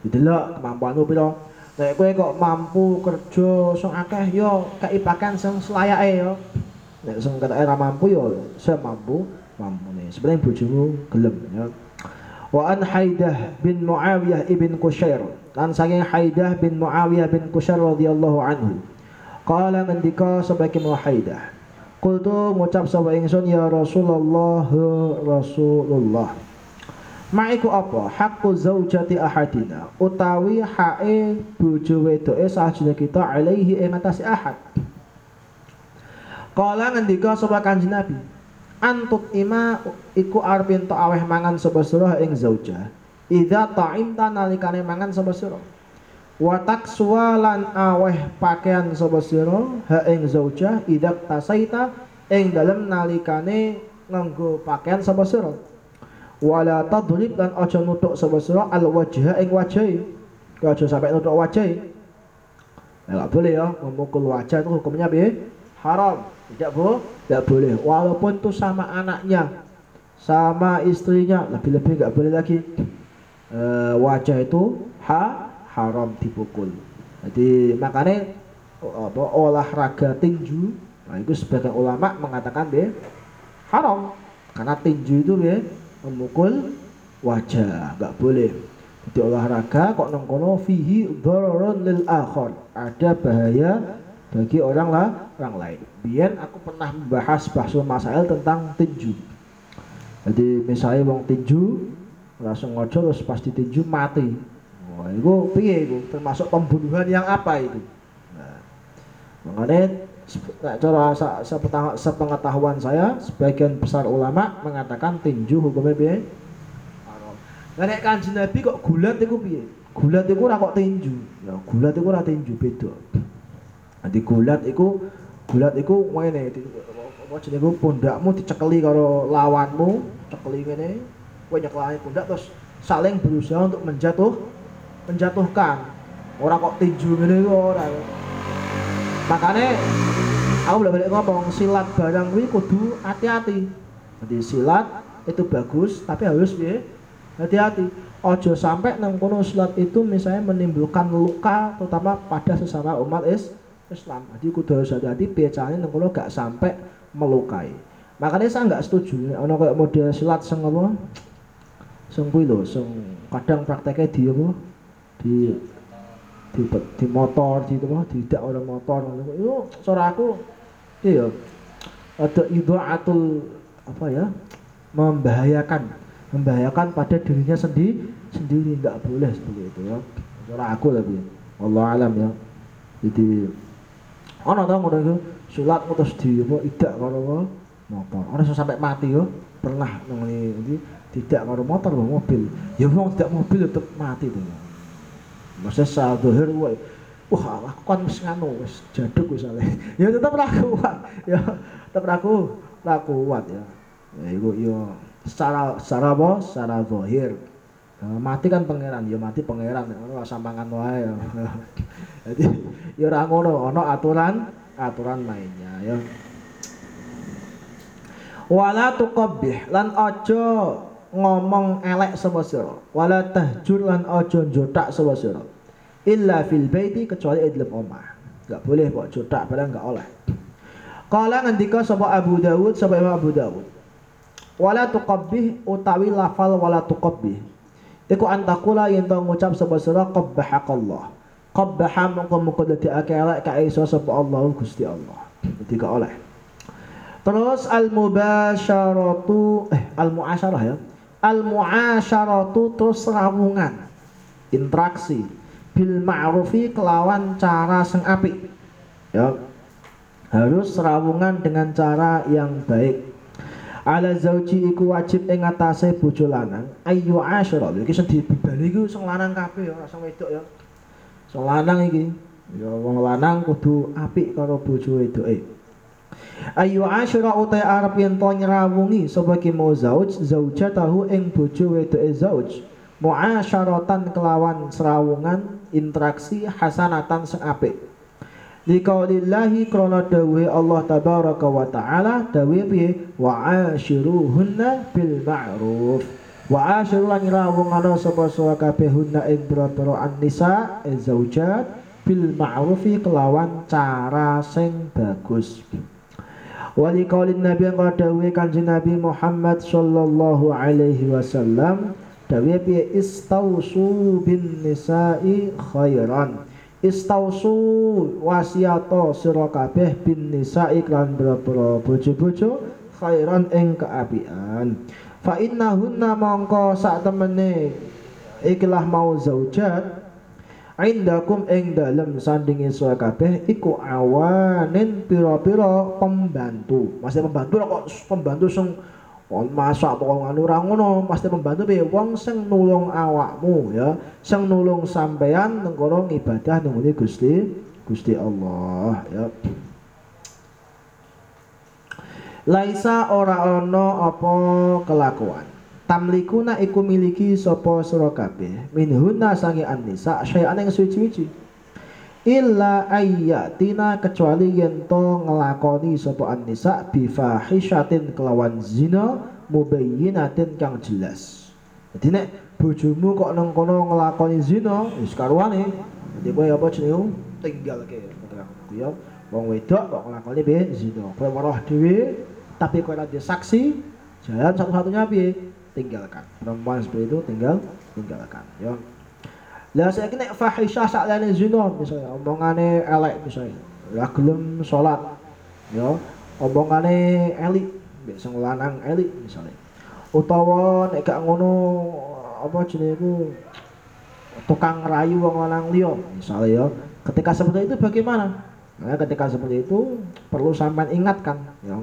didelok kemampuanmu piro nek kowe kok mampu kerja sing akeh yo keipakan sing selayake yo. Nek sing kata ora mampu yo semampu mampu nih sebenarnya bojomu gelem ya wa an Haidah bin Muawiyah ibn Kushair lan saking Haidah bin Muawiyah bin Kushair radhiyallahu anhu. Qala ngendika sebagai Haidah Kultu ngucap sapa ingsun ya Rasulullah Rasulullah Maiku apa? Hakku zaujati ahadina. Utawi hae bojo wedoke sajane kita alaihi ing atase ahad. Kala ngendika sapa Kanjeng Nabi, antut ima iku arep ento aweh mangan sapa sira ing zauja? Idza ta'imta nalikane mangan sapa sira? Wa takswa lan aweh pakaian sapa sira ha ing zauja? Idza tasaita ing dalem nalikane nganggo pakaian sapa sira wala tadrib lan aja nutuk sapa sira al wajha ing wajahe aja sampai nutuk wajahe ya boleh ya memukul wajah itu hukumnya piye? Haram. Tidak bu, tidak boleh. Walaupun itu sama anaknya, sama istrinya, lebih-lebih nggak boleh lagi. E, wajah itu ha haram dipukul. Jadi makanya apa, olahraga tinju, nah itu sebagian ulama mengatakan deh haram. Karena tinju itu ya memukul wajah, nggak boleh. Jadi olahraga kok nongkono fihi dororun lil akhor, ada bahaya bagi orang lah orang lain. Biar aku pernah membahas bahasa masail tentang tinju. Jadi misalnya wong tinju langsung ngojo terus pasti tinju mati. Wah, itu piye itu termasuk pembunuhan yang apa itu? Nah, makanya cara sepengetahuan saya sebagian besar ulama mengatakan tinju hukumnya piye? Nah nek Kanjeng Nabi kok gulat itu piye? Gulat itu ora kok tinju. Ya gulat itu ora tinju beda. Nanti gulat iku gulat iku ngene apa pundakmu dicekeli karo lawanmu, cekeli ngene, kowe nyeklani pundak terus saling berusaha untuk menjatuh menjatuhkan. Ora kok tinju ngene ora. Makanya aku boleh balik ngomong silat barang kuwi kudu hati-hati. Jadi silat itu bagus tapi harus piye? Hati-hati. Ojo sampai nang kono silat itu misalnya menimbulkan luka terutama pada sesama umat is Islam. Jadi kudu harus hati-hati becane nang kula gak sampai melukai. Makanya saya nggak setuju ono kayak model silat sing apa? Sing kuwi lho, kadang prakteknya di apa? Di di, di motor di apa? Tidak orang motor itu suara aku iya. Ada idaatul apa ya? membahayakan. Membahayakan pada dirinya sendiri sendiri. Nggak boleh seperti itu ya. Suara aku lebih Allah alam ya. Jadi ana ta ngono iku salat terus di apa idak karo motor. Sing sampai mati yo. Pernah nang iki tidak karo motor mobil. Ya wong tidak mobil tetep mati to masa sadhir wae wah aku kan wis nganu wis jaduk wis ya tetep ra kuat ya tetep ra ra kuat ya ya iku yo secara secara apa secara zahir Nah, mati kan pangeran, ya mati pangeran, ora sampangan wae. Ya. Jadi ya ora ngono, ana aturan aturan mainnya ya. Wala tuqabbih lan aja ngomong elek sapa sira. Wala tahjur lan aja njotak sapa sira. Illa fil baiti kecuali ing dalam omah. Enggak boleh kok jodak padahal enggak oleh. Kala ngendika sapa Abu Dawud sapa Abu Dawud. Wala tuqabbih utawi lafal wala tuqabbih. Iku antakula yen to ngucap sapa sira qabbahaqallah. Qabbaha mongko mongko dadi ka iso sapa Allah Gusti Allah. Dadi oleh. Terus al mubasyaratu eh al muasyarah ya. Al muasyaratu terus rawungan. Interaksi bil ma'rufi kelawan cara sing apik. Ya. Harus rawungan dengan cara yang baik. Ala zauji iku wajib ing atase bojo lanang ayu asyara. Iki sing dibebani iku sing lanang kabeh ya, sing wedok ya. Sing lanang iki ya wong lanang kudu apik karo bojo wedoke ayu asyra utai arab yen to nyrawungi sapa mau zauj zaujatahu ing bojo wedoke zauj. Muasyaratan kelawan serawungan interaksi hasanatan sing apik. Likaulillahi krana dawe Allah tabaraka wa ta'ala dawe piye? Wa ashiruhunna bil ma'ruf. Wa ashiru lan rawungana sapa sapa kabeh hunna ing boro-boro an-nisa zaujat bil ma'rufi kelawan cara sing bagus Wali kaulin Nabi yang dawe kanjeng Nabi Muhammad sallallahu alaihi wasallam dawe piye? Istausu bin nisa'i khairan. Istausu wasiato sira kabeh bin nisa'i kan boro bojo-bojo khairan ing keapian. Fa innahunna mongko sak temene ikilah mau zaujat indakum ing dalem sandingi sira kabeh iku awanin pira-pira pembantu. Maksudnya pembantu kok pembantu sing masak pokok anu ora ngono, pasti pembantu piye wong sing nulung awakmu ya, sing nulung sampean nang ibadah nang Gusti Gusti Allah ya. Laisa ora ana apa kelakuan tamlikuna iku miliki sapa sira kabeh. Minhunna sangi annisa syai'an ing suci-suci. Illa ayyatina kecuali yen to ngelakoni sapa annisa bi kelawan zina mubayyinatin kang jelas. Dadi nek bojomu kok nang kono nglakoni zina wis karuane. Dadi kowe apa jenenge? Tinggal ke ya wong wedok kok nglakoni piye? Zina. Kowe weruh dhewe tapi kowe ora saksi jalan satu-satunya piye tinggalkan. Perempuan seperti itu tinggal tinggalkan ya. Lah saya kena fahisyah saklane zina misalnya. Omongane elek misalnya. Lah gelem salat ya. Omongane elik sing lanang elik misalnya. Utawa nek gak ngono apa jenenge iku? Tukang rayu wong lanang liya misalnya ya. Ketika seperti itu bagaimana? Nah, ketika seperti itu perlu sampai ingatkan ya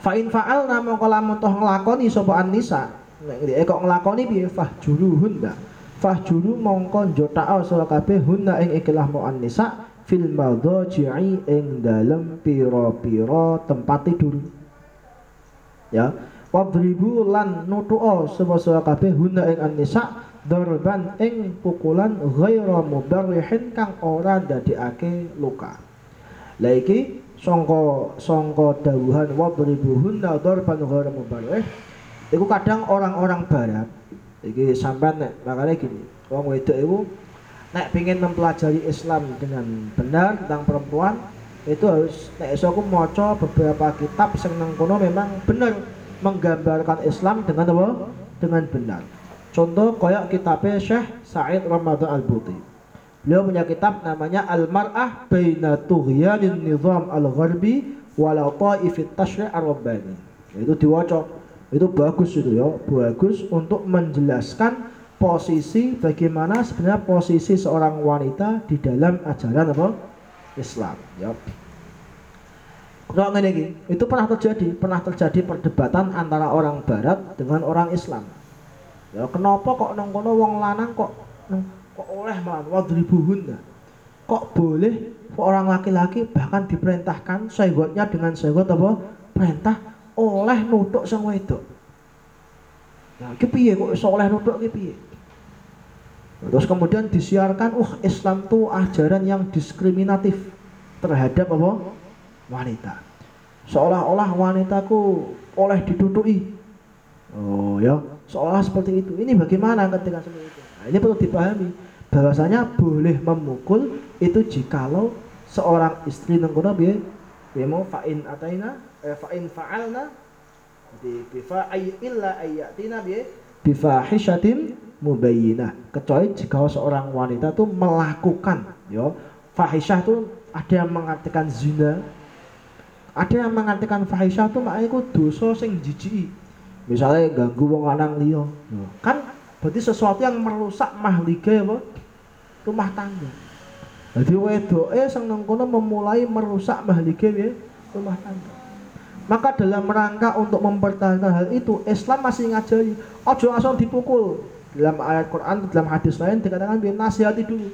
Fa in fa'alna mongko lamun toh nglakoni sapa an-nisa. Nek kok nglakoni piye fahjuruhun dah. Fahjuru mongko njotaka sira kabeh hunna ing ikilah mu an-nisa fil madhaji'i ing dalem pira-pira tempat tidur. Ya, wadribu lan nutu'a sapa sira kabeh hunna ing an-nisa darban ing pukulan ghaira mubarrihin kang ora dadekake luka. Lah iki songko songko dawuhan wadribuhunna darban ghairu mubarih iku kadang orang-orang barat iki sampean nek makanya gini wong wedok itu nek pengen mempelajari Islam dengan benar tentang perempuan itu harus nek iso aku maca beberapa kitab sing nang kono memang benar menggambarkan Islam dengan apa? dengan benar. Contoh kayak kitabnya Syekh Said Ramadan Al-Buti. Beliau punya kitab namanya Al-Mar'ah Baina Tughyanin Nizam Al-Gharbi Wala Ta'ifit Tashri' Ar-Rabbani Itu diwaca Itu bagus itu ya Bagus untuk menjelaskan posisi bagaimana sebenarnya posisi seorang wanita di dalam ajaran apa? Islam ya. Kalau itu pernah terjadi, pernah terjadi perdebatan antara orang Barat dengan orang Islam. Ya, kenapa kok nongkono wong lanang kok kok oleh malah wadribuhunna? Kok boleh orang laki-laki bahkan diperintahkan saygotnya dengan saygot apa? Perintah oleh nutuk sang wedok. Nah ki piye kok iso oleh nutuk ki piye? Terus kemudian disiarkan uh Islam tuh ajaran yang diskriminatif terhadap apa? Wanita. Seolah-olah wanitaku oleh ditutuki oh ya. Seolah seperti itu. Ini bagaimana ketika seperti itu? Nah, ini perlu dipahami bahwasanya boleh memukul itu jikalau seorang istri nengkono biye biye mau? Fa'in ataina eh, fa'in fa'alna di bifa ay illa ayatina biye bifahishatin mubayyinah. Kecuali jika seorang wanita tuh melakukan yo. Fahisyah tuh ada yang mengartikan zina. Ada yang mengartikan fahisyah tuh makanya itu dosa sing jijik misalnya ganggu wong lanang liya kan berarti sesuatu yang merusak mahlike apa? Rumah tangga. Jadi wedoke sing nang kono memulai merusak mahlike ya rumah tangga. Maka dalam rangka untuk mempertahankan hal itu Islam masih ngajari ojo langsung dipukul. Dalam ayat Quran dalam hadis lain dikatakan biar nasihati dulu.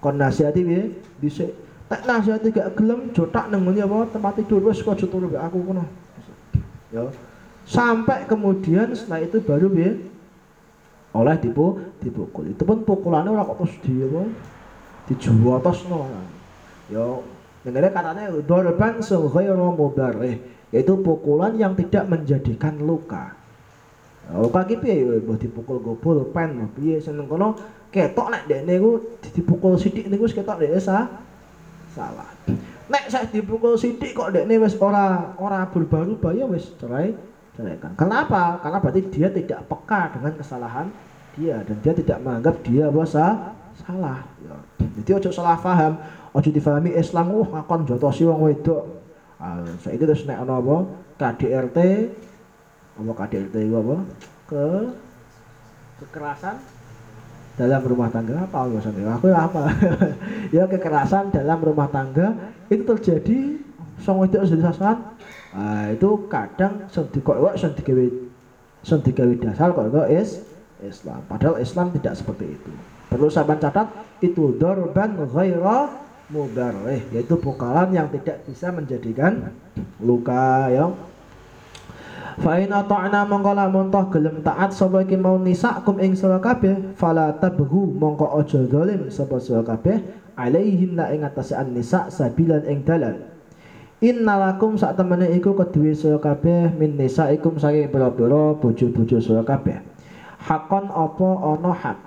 Kon nasihati biar bisa tak nasihati gak gelem jotak nang apa tempat tidur wis kok turu aku kono ya. Sampai kemudian setelah itu baru biar oleh dipu dipukul. Itu pun pukulannya orang kok terus di apa? No. Ya ini katanya dorban sungghairu mubarih yaitu pukulan yang tidak menjadikan luka. Luka ki piye? Mbah dipukul go pulpen. Piye seneng kono? Ketok nek dekne iku dipukul sithik niku wis ketok dekne sah salah. Nek saya dipukul sithik kok dekne wis ora ora berubah-ubah ya wis cerai ceraikan. Kenapa? Karena berarti dia tidak peka dengan kesalahan dia dan dia tidak menganggap dia apa sah salah. Ya. Jadi ojo salah paham, ojo difahami Islam uh ngakon jotosi wong wedok. Ah, saiki terus nek ana apa KDRT apa KDLT itu apa ke kekerasan dalam rumah tangga apa maksudnya aku ya apa ya kekerasan dalam rumah tangga itu terjadi song itu jadi sasaran nah, itu kadang sedih kok kok sedih gawe dasar kok is Islam. Padahal Islam tidak seperti itu. Perlu saya catat itu dorban ghaira mubarrih yaitu pukulan yang tidak bisa menjadikan luka ya. Fa in ata'na mongko lamun gelem taat sapa iki mau nisakum ing sira kabeh fala tabghu mongko aja zalim sapa sira kabeh alaihim la ing atase an-nisa sabilan ing dalan Innalakum sak temene iku keduwe sira kabeh min nisaikum saking pira-pira bojo-bojo sira kabeh. Hakon apa ana hak.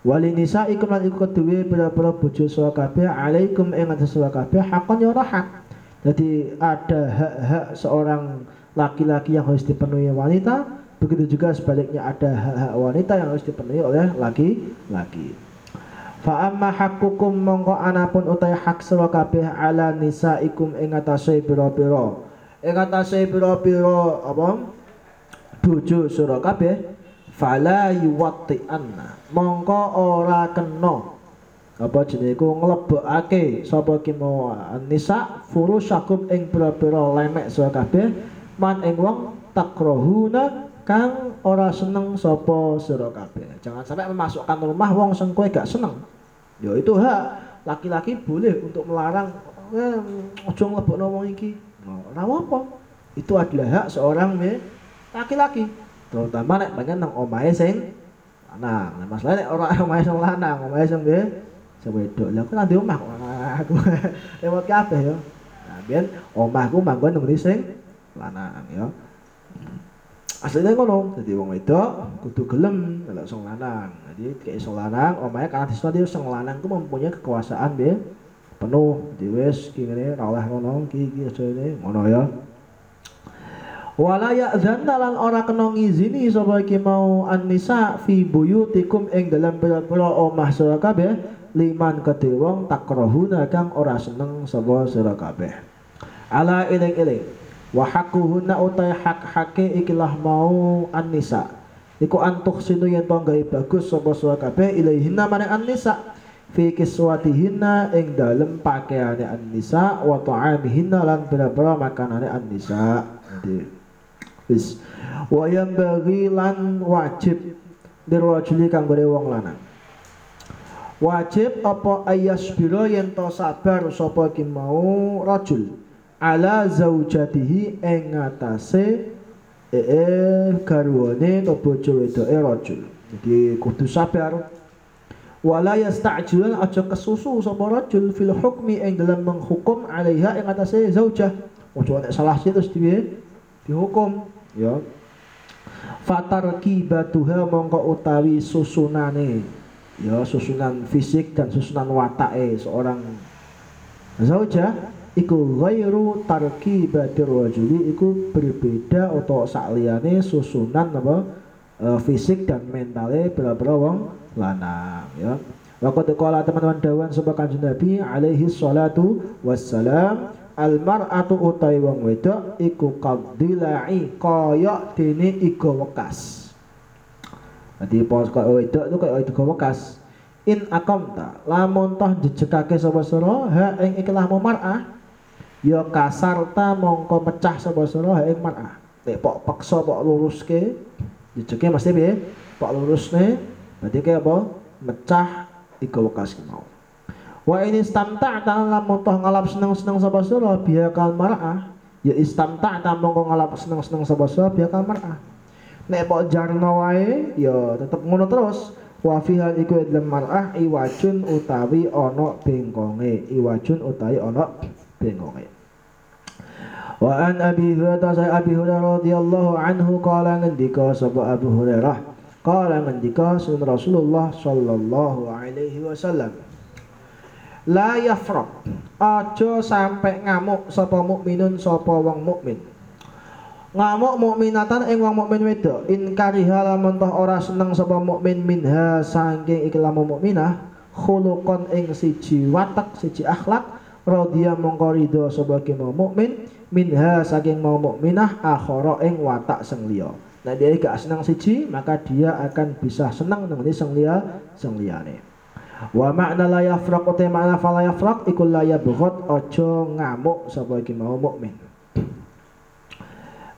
Wali nisaikum lan iku keduwe pira-pira bojo sira kabeh alaikum ing atase sira kabeh hakon ya ana hak. Jadi ada hak-hak seorang laki-laki yang harus dipenuhi wanita begitu juga sebaliknya ada hak-hak wanita yang harus dipenuhi oleh laki-laki fa amma hakkukum mongko anapun utai hak sira kabeh ala nisaikum ing atase pira-pira. Ing atase pira-pira apa? Bojo sira kabeh. Fala yuwatti'anna mongko ora kena. Apa jenenge iku? Nglebokake sapa ki mau nisa furusyakum ing pira-pira lemek sira kabeh. Man ing wong takrohuna kang ora seneng sapa sira kabeh. Jangan sampai memasukkan rumah wong sing kowe gak seneng. Ya itu hak laki-laki boleh untuk melarang eh, ojo nglebokno wong iki. Ora apa. Itu adalah hak seorang laki-laki. Terutama nek pengen nang omahe sing lanang. Nah, masalahnya nek ora omahe sing lanang, omahe sing piye? Sing wedok. Lah aku nang omah kok aku lewat kabeh ya. Nah, biyen omahku manggon nang sing lanang ya aslinya ngono jadi wong wedok kudu gelem kalau sing lanang. Jadi kayak sing lanang omahe karena di dia sing lanang ku mempunyai kekuasaan be penuh di wes ki ngene ora oleh ngono ki ki aja ngono ya. Wala ya'zanna lan ora kena ngizini sapa iki mau an-nisa fi buyutikum ing dalam pira-pira omah sira kabeh liman kedhe wong takrahuna kang ora seneng sapa sira kabeh. Ala iling-iling wa haquhunna utai hak-hake ikilah mau an-nisa. Iku antuk sinu yen to bagus sapa sira kabeh ilaihinna maring an-nisa. Fi kiswatihinna ing dalem pakaiane an-nisa wa ta'amihinna lan pira-pira makanane an-nisa. Wa bagi lan wajib dirwajuli kang wong lanang. Wajib apa ayas biro yen to sabar sapa ki mau rajul ala zaujatihi ing ngatasé eh garwane to bojo wedoke rajul. Jadi kudu sabar. Wala yasta'jilan aja kesusu sapa rajul fil hukmi ing dalam menghukum alaiha ing zaujah. Ojo nek salah sih terus di dihukum ya. Fatar kibatuha mongko utawi susunane ya susunan fisik dan susunan watake seorang zauja iku ghairu tarkibatir rajuli iku berbeda atau sakliyane susunan apa e, fisik dan mentale bela-bela wong lanang ya Waqad qala teman-teman dawan sebab kanjeng Nabi alaihi salatu wassalam al mar'atu utai wong wedok iku qadilai kaya dene iga wekas. Dadi pos kaya wedok itu kaya iga wekas. In akamta lamun toh jejekake sapa sira ha ing ikhlas mar'ah ya kasarta mongko pecah sapa sira ing mar'ah. Nek pok paksa pok luruske jejeke mesti piye? Pok lurusne berarti kaya apa? Mecah iku wekas mau wa ini istamta'ta lamun toh ngalap seneng-seneng sapa sira biya kal mar'ah ya istamta'ta mongko ngalap seneng-seneng sapa sira biya kal mar'ah nek pok jarno wae ya tetep ngono terus wa fiha iku dalam mar'ah iwajun utawi ana bengkonge iwajun utawi ana bengkonge Wa an Abi Hurairah saya Abi Hurairah radhiyallahu anhu qala ngendika sapa Abu Hurairah Qala ngendika sun Rasulullah sallallahu alaihi wasallam. La yafraq. Aja sampai ngamuk sapa mukminun sapa wong mukmin. Ngamuk mukminatan ing wong mukmin wedok. In kariha lamun ora seneng sapa mukmin minha saking iklam mukminah khuluqan ing siji watak siji akhlak radhiya mongko ridho sapa mukmin minha saking mau mukminah akhara ing watak sing liya. Nah dia gak senang siji maka dia akan bisa senang dengan sing liya sing liyane. Wa makna la yafraq uta makna fala yafraq iku la yabghad aja ngamuk sapa iki mau mukmin.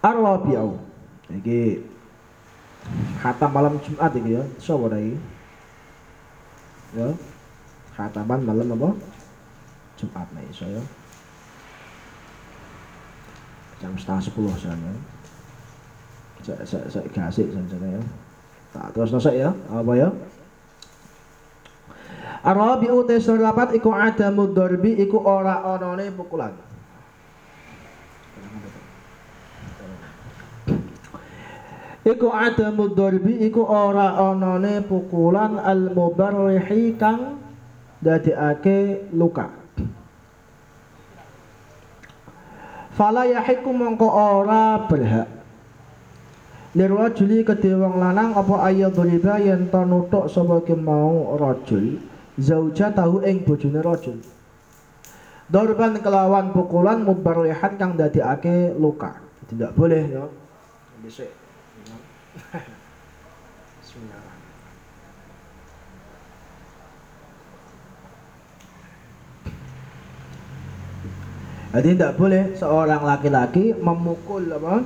Arwabiau. Iki khatam malam Jumat iki ya. Sapa iki? Ya. Khataman malam apa? Jumat nih iso ya. Jam setengah sepuluh sana. Saya saya saya kasih saja ya. Tak terus nasi ya apa ya? Arabi utai surapat iku ada mudorbi iku ora onone pukulan. Iku ada mudorbi iku ora onone pukulan al mubarrihi kang ake luka Fala yahiku mongko ora berhak Lirwajuli kedhe wong lanang apa ayat duriba yen to nuthuk sapa ki mau rajul zauja tahu ing bojone rajul. Dorban kelawan pukulan mubarrihan kang dadekake luka. Tidak boleh ya. Besok. Jadi tidak boleh seorang laki-laki memukul apa?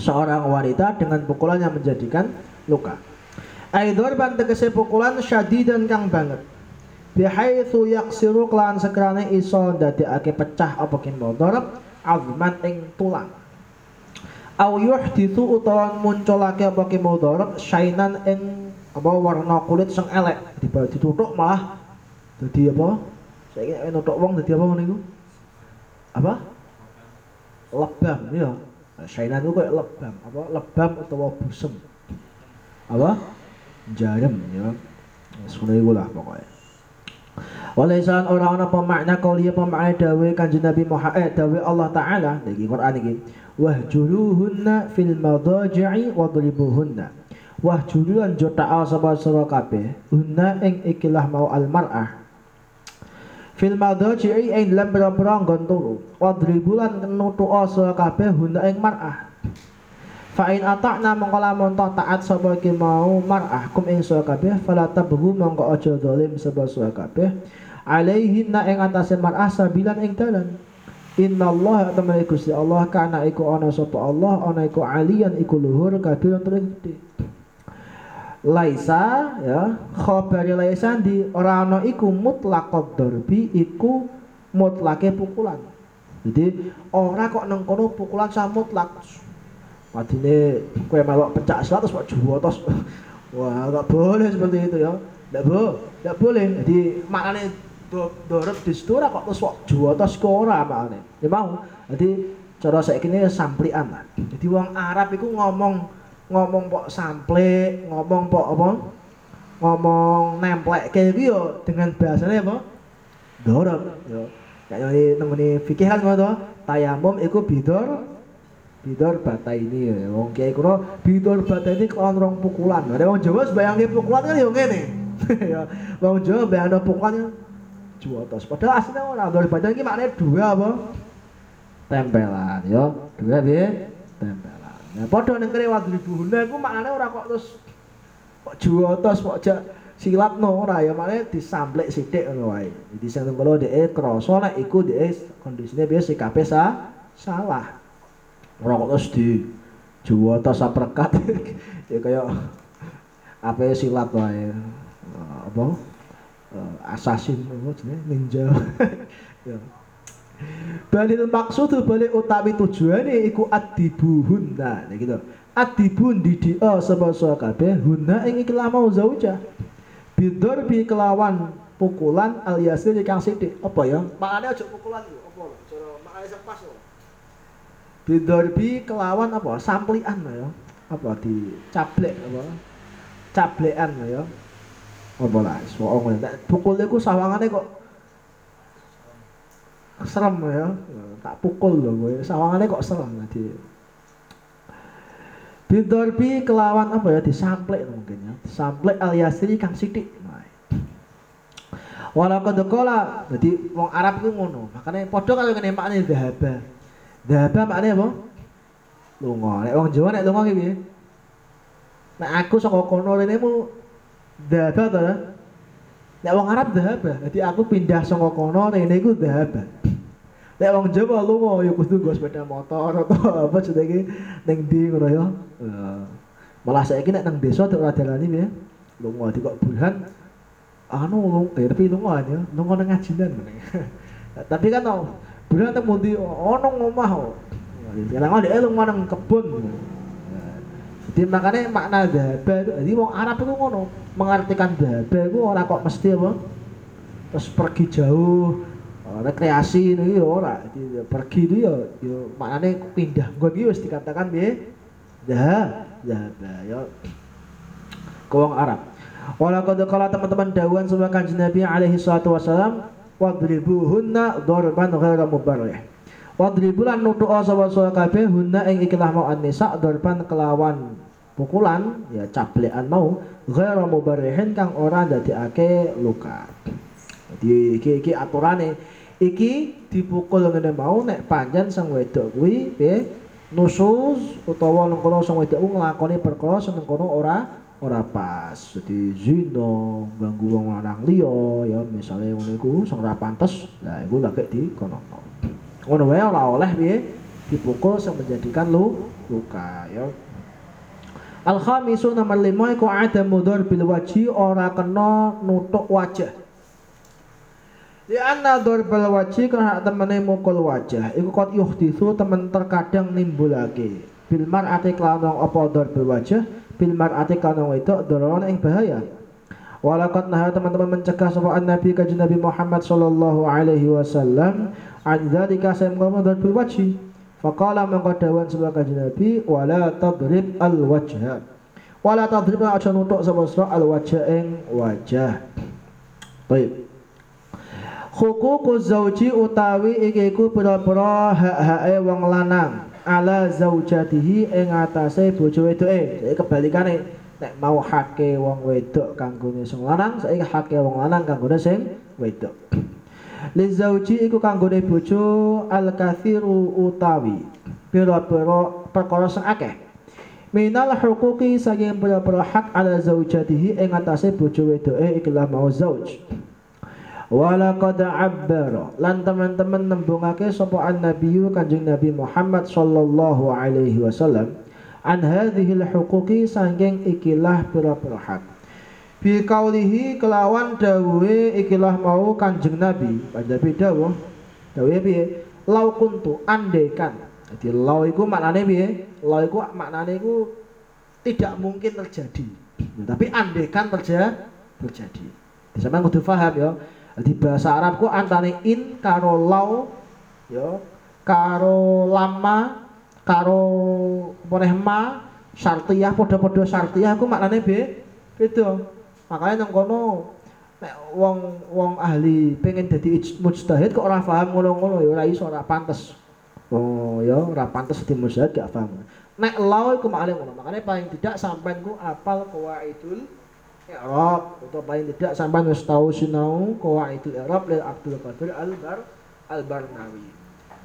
seorang wanita dengan pukulan yang menjadikan luka. Aidor ban tegese pukulan syadidan kang banget. Bihaitsu yaksiru kelawan sekerane iso ndadekake pecah apa kin darab azman ing tulang. Au yuhditsu utawa munculake apa kin darab syainan ing apa warna kulit sing elek dituthuk malah dadi apa? Saiki nek nuthuk wong dadi apa iku? Apa? Lebam ya. Syainan itu kayak lebam, apa lebam atau busem, apa jarum ya, sunai lah pokoknya. Walaisan orang orang pemakna kau lihat pemakna dawe kanjeng Nabi Muhammad eh, dawe Allah Taala dari Quran ini. Wahjuruhunna fil madaji'i wadribuhunna. Wahjuruan jota sabah sabah kape. Hunna ing ikilah mau al mar'ah fil madaji'i ing dalam pira-pira nggon turu wadribulan nutu'a sira kabeh hunda ing mar'ah. Fa in ata'na mongko lamun taat sapa iki mau mar'ah kum ing sira kabeh fala tabghu mongko aja zalim sapa sira kabeh. Alaihinna ing atase mar'ah sabilan ing dalan. Inna Allah teman Gusti Allah kana iku ana sapa Allah ana iku alian iku luhur kabeh gede laisa ya khabari laisa di ora ana iku mutlaqad darbi iku mutlake pukulan jadi ora kok nang kono pukulan sa mutlak Padine kowe melok pencak 100 kok juwotos. Wah, enggak boleh seperti itu ya. Enggak boleh, enggak boleh. Jadi maknane dorep di situ ora kok terus kok juwotos kok ora maknane. Ya mau. Jadi cara saiki ini samplian lah. Jadi wong Arab iku ngomong ngomong pok sample, ngomong pok apa? ngomong nemplek kayak gitu dengan bahasanya apa? Dorong. Yo kayak ini nemeni fikih kan ngono tayamum iku bidor bidor bata ini ya wong kiai kuno bidor bata ini kawan rong pukulan. Ada wong Jawa sebayangin pukulan kan yo ngene. Ya wong Jawa bayangin pukulan juotos padahal aslinya orang dor bata ini maknanya dua apa? Tempelan. Yo dua bi tempelan nah padha ning kene wadribu huna iku maknane ora kok terus kok juotos kok jak silat no ora ya. Maknane disamplek sithik ngono wae. Jadi sing kalau dhek krasa nek iku dhek kondisine biasa sikape sa salah. Ora kok terus di juotos saprekat ya kaya apa silat wae. Apa? Assassin apa jenenge ninja. Ya Balil maksud balik utawi tujuane iku adibuhun. Nah, gitu. Adibun didia sapa kabeh hunna ing ikilah mau zauja. Bidor bi kelawan pukulan al yasir kang sithik. Apa ya? Makane aja pukulan yo, apa? Cara makane sing pas lho. Bidor bi kelawan apa? Samplian ya. Apa di cablek apa? Cablekan ya. Apa lah, soalnya pukul iku sawangane kok serem ya. Tak pukul loh gue sawangannya kok serem tadi. Bidorbi kelawan apa ya? Disamplek mungkin ya. Disamplek aliasiri kang sidik Walau kola jadi wong Arab itu ngono. Makanya podo kalau kena maknanya dahaba dahaba maknanya apa? Lunga. Nek wong Jawa nek lunga gitu nek aku saka kono rene mu dahaba to nek wong Arab dahaba jadi aku pindah saka kono rene iku dahaba Nek wong Jawa lunga ya kudu nggo sepeda motor atau apa jenenge ning ndi ngono ya. Malah saiki nek nang desa tek ora dalani piye. Lunga di kok bulan anu eh tapi lunga aja, lunga nang ngajinan Tapi kan tau bulan tek mundi ono ngomah kok. Kadang dia lunga nang kebun. Jadi makanya makna daba itu, jadi wong Arab itu ngono, mengartikan daba itu orang kok mesti apa? Terus pergi jauh, rekreasi ini ya ora. Pergi itu ya ya maknane pindah. Nggon iki dikatakan piye? Dah dah ya ke wong Arab. Wala qad qala teman-teman dawuhan sama kanjeng Nabi alaihi salatu wasalam wadribuhunna darban ghaira mubarrih. Wadribu lan nutu'a sapa kabeh hunna ing ikilah mau an-nisa darban kelawan pukulan ya cablean mau ghaira mubarrihin kang ora ndadekake luka. Jadi iki iki aturane iki dipukul ngene mau nek panjen sang wedok kuwi piye nusus utawa nang kono sang wedok nglakoni perkara sing kono ora ora pas. Jadi zina ganggu wong lanang liya ya misale ngono iku sing ora pantes. Lah iku di kono. Ngono wae ora oleh piye dipukul sing menjadikan lu luka ya. Al khamisu nomor 5 iku ada mudhar bil wajhi ora kena nutuk wajah. Di anna dorbal wajhi karena temene mukul wajah. Iku kot yuhditsu temen terkadang nimbulake. Bil mar'ati kelawan apa dorbal wajah? Bil mar'ati kelawan itu doron ing bahaya. Walakat nah teman-teman mencegah sapa Nabi kajian Nabi Muhammad sallallahu alaihi wasallam an dzalika sayam qawma dorbal wajhi. Faqala mangko dawan sapa kajian Nabi wala tadrib al wajha. Wala tadrib aja nutuk sapa al wajha ing wajah. Baik Hukuku zauji utawi iki iku pira-pira hak-hake wong lanang ala zaujatihi ing atase bojo wedoke. Jadi kebalikane nek mau hake wong wedok kanggone sing lanang, saiki hake wong lanang kanggone sing wedok. Li zauji iku kanggone bojo al kathiru utawi pira-pira perkara sing akeh. Minal hukuki saking pira-pira hak ala zaujatihi ing atase bojo wedoke ikilah mau zauj. Walaqad abbara lan teman-teman nembungake sapa annabiyyu Kanjeng Nabi Muhammad sallallahu alaihi wasallam an hadhil huquqi sangking ikilah pira-pira hak. Bi kaulihi kelawan dawuhe ikilah mau Kanjeng Nabi, Nabi dawuh. Dawuhe piye? Lau kuntu andaikan. Jadi lau iku maknane piye? Lau iku maknane iku tidak mungkin terjadi. Tapi andaikan terjadi terjadi. Sampeyan kudu paham ya di bahasa Arab ku antane in karo lau ya karo lama karo boleh ma syartiyah podo-podo syartiyah ku maknane be beda. Makanya nang kono nek wong wong ahli pengen dadi mujtahid kok ora paham ngono-ngono ya ora iso ora pantes. Oh ya ora pantes dadi mujtahid gak paham. Nek law iku maling ngono makanya paling tidak sampean ku apal qawaidul i'rab atau paling tidak sampean wis tau sinau qawaidul i'rab lil Abdul Qadir Al-Bar Al-Barnawi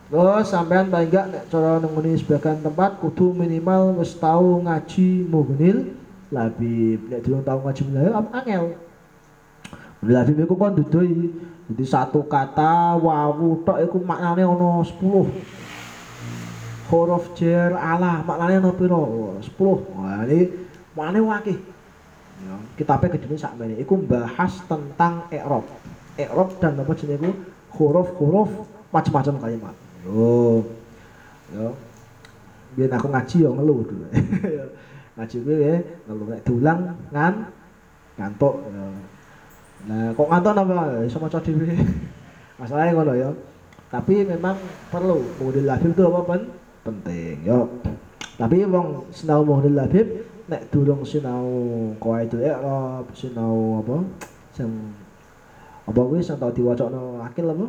Terus sampean paling gak nek cara nemuni sebagian tempat kudu minimal wis tau ngaji Mughnil Labib. Nek durung tau ngaji Mughnil Labib angel. Mughnil Labib iku kon jadi satu kata wawu tok iku maknane ana 10. Huruf jer ala maknane ana pira? 10. Wah ini maknane wakih. Ya, kitabe kedene sakmene iku bahas tentang i'rab. I'rab dan apa jenenge huruf-huruf macam-macam kalimat. Yo. Yo. Biar aku ngaji yo ngeluh dulu. ngaji gue ya ngeluh nek dulang ngan ngantuk. Nah, kok ngantuk napa? Iso maca dhewe. Masalahnya ngono ya. Tapi memang perlu model labib itu apa pen? penting yo. Tapi wong sinau model labib nek durung sinau qawaidul i'rab, sinau apa? Sing apa kuwi sing tau diwacana akil apa?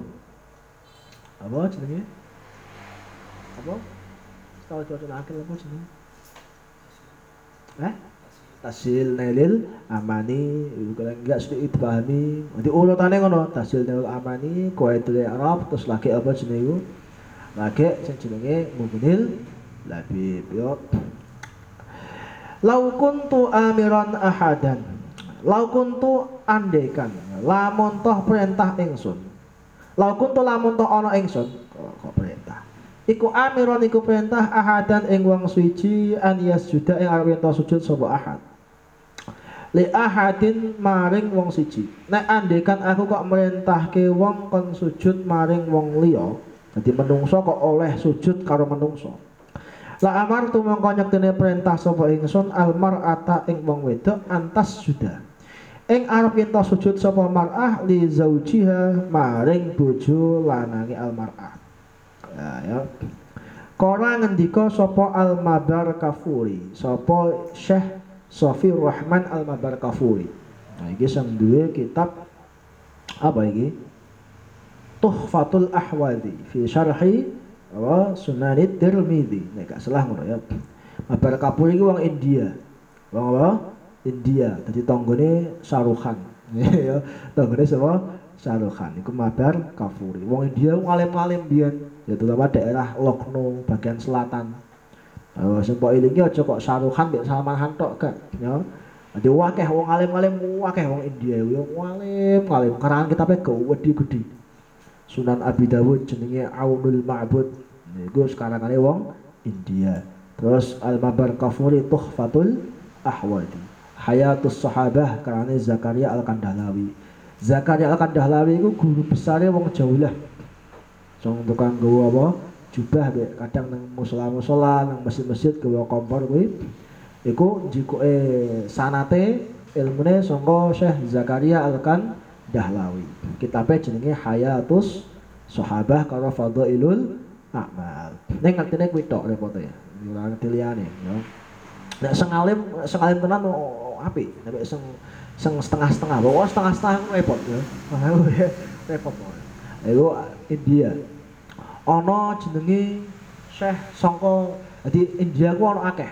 Apa jenenge? apa tahu cuaca akil apa sih eh tasil nailil amani enggak sedikit pahami nanti urutannya ngono tasil nailil amani itu arab terus lagi apa jenenge lagi sing jenenge mubnil labib yo lau kuntu amiran ahadan lau kuntu andekan lamun toh perintah ingsun lau kuntu lamun toh ana ingsun kok perintah Iku amiron iku perintah ahadan ing wong suci an yasjuda ing arep sujud sapa ahad. Li ahadin maring wong siji. Nek andekan aku kok merintahke wong kon sujud maring wong liya, dadi menungso kok oleh sujud karo menungso. La amar tu mongko nyektene perintah sapa ingsun almar ata ing wong wedok antas juda. Ing arep ento sujud sapa mar'ah li zaujiha maring bojo lanange almar'ah. Ya, ya. Kora ngendika sapa Al Mabar Kafuri, sapa Syekh Sofi Rahman Al Mabar Kafuri. Nah, iki sing duwe kitab apa iki? Tuhfatul Ahwadi fi syarhi apa Sunanid Tirmidzi. Nek gak salah ngono ya. Mabar Kafuri iki wong India. Wong apa? India. Dadi tanggane Saruhan. ya, tanggane sapa? Saruhan. Iku Mabar Kafuri. Wong India ngalim-alim biyen ya terutama daerah Lokno bagian selatan sing mbok ilingi aja kok Saruhan mbek Salman Han tok gak ya Jadi wakeh wong alim-alim wakeh wong India yo alim alim karangan kita pe wedi gede Sunan Abi Dawud jenenge Aunul Ma'bud. Niku sekarang kali wong India. Terus Al Mabar Kafuri Tuhfatul Ahwadi Hayatus Sahabah karena Zakaria Al Kandalawi Zakaria Al Kandalawi itu guru besarnya wong Jawa lah. Song tukang gawa apa? Jubah be. Kadang nang musola-musola nang masjid-masjid gawa kompor kuwi. Iku jikuke sanate ilmune sangka Syekh Zakaria Al-Kan Dahlawi. Kitabe jenenge Hayatus Sahabah karo Fadhailul A'mal. Ning ngertine kuwi tok repote. Ora ngerti liyane ya. Nek sing alim, sing alim tenan oh, apik. Nek sing sing setengah-setengah, bawa setengah-setengah repot ya. repot. Iku India. Ana jenenge Syekh sangka dadi India ku ana akeh.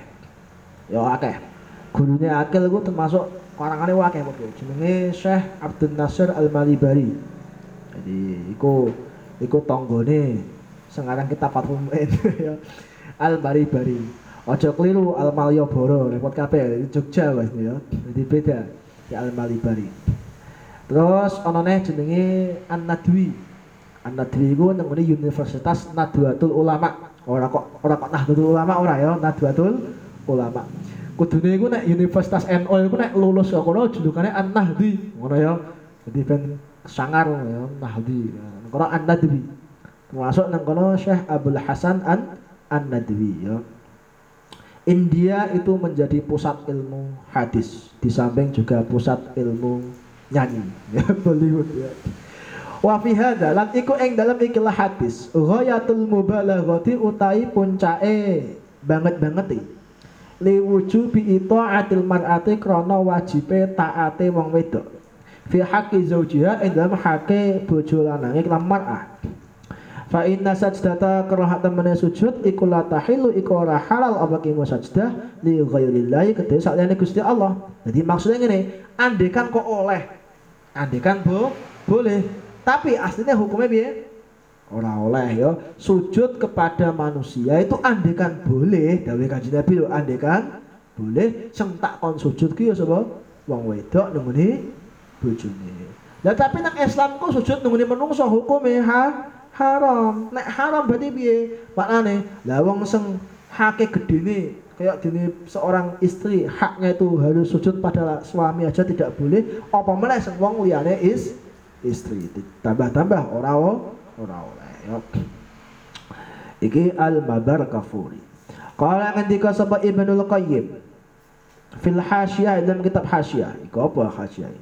Ya akeh. Gurune akil ku termasuk karangane akeh padha. Jenenge Syekh Abdul Nasir Al-Malibari. Jadi iku iku tanggane sengarang kita Muin ya. Al-Baribari. Aja keliru Al-Malyoboro, repot kabeh Jogja wis ya. Jadi beda ya Al-Malibari. Terus ana neh jenenge An-Nadwi. An-Nadwi iku nang Universitas Nadwatul Ulama. Ora kok ora kok Nahdlatul Ulama ora ya, Nadwatul Ulama. Kudune iku nek Universitas NU iku nek lulus kok kono julukannya An-Nahdi, ngono ya. Jadi ben sangar ya Nahdi. Kono An-Nadwi. Termasuk nang kono Syekh Abdul Hasan An An-Nadwi ya. India itu menjadi pusat ilmu hadis, di samping juga pusat ilmu nyanyi, ya Bollywood ya. Wa fi hadza lan iku ing dalam ikilah hadis ghayatul mubalaghati utai puncake banget banget li wujubi itaatil mar'ati krana wajibe taate wong wedok fi haqqi zaujiha ing dalam haqqe bojo lanange lan mar'ah Fa inna sajdata kerahat temene sujud iku la tahilu iku ora halal apa ki sajdah li ghairillahi kedhe saliyane Gusti Allah. Jadi maksudnya ngene, andekan kok oleh. Andekan bo boleh. Tapi aslinya hukumnya piye? Ora oleh ya. Sujud kepada manusia itu andekan boleh, dawuh Kanjeng Nabi lho, andekan boleh sing tak kon sujud ki ya sapa? Wong wedok nunggu bojone. Lah tapi nang Islam kok sujud nunggu menungso hukume ha haram. Nek haram berarti piye? Maknane, lah wong sing hake gedene kayak gini seorang istri haknya itu harus sujud pada suami aja tidak boleh apa mana sing wong liyane is istri tambah-tambah ora ora oleh ya iki al mabar kafuri qala ketika sapa Ibnul Qayyim fil hasyiyah dalam kitab hasyiyah iku apa hasyiyah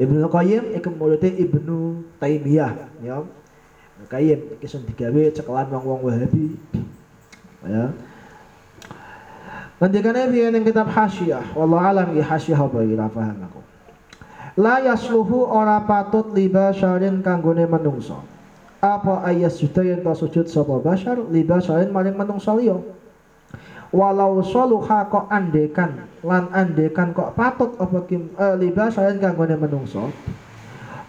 Ibnul Qayyim iku muridé Ibnu Taimiyah ya Qayyim iki sing digawe cekelan wong-wong Wahabi. Ya. Ngendikane piye ning kitab Hasyiyah, wallahu alam ya Hasyiyah apa ora paham aku. La yasluhu ora patut liba syarin kanggone menungso. Apa ayas juta yang tak sujud sapa basyar liba syarin maring menungso liya. Walau soluha kok andekan lan andekan kok patut apa kim eh, liba syarin kanggone menungso?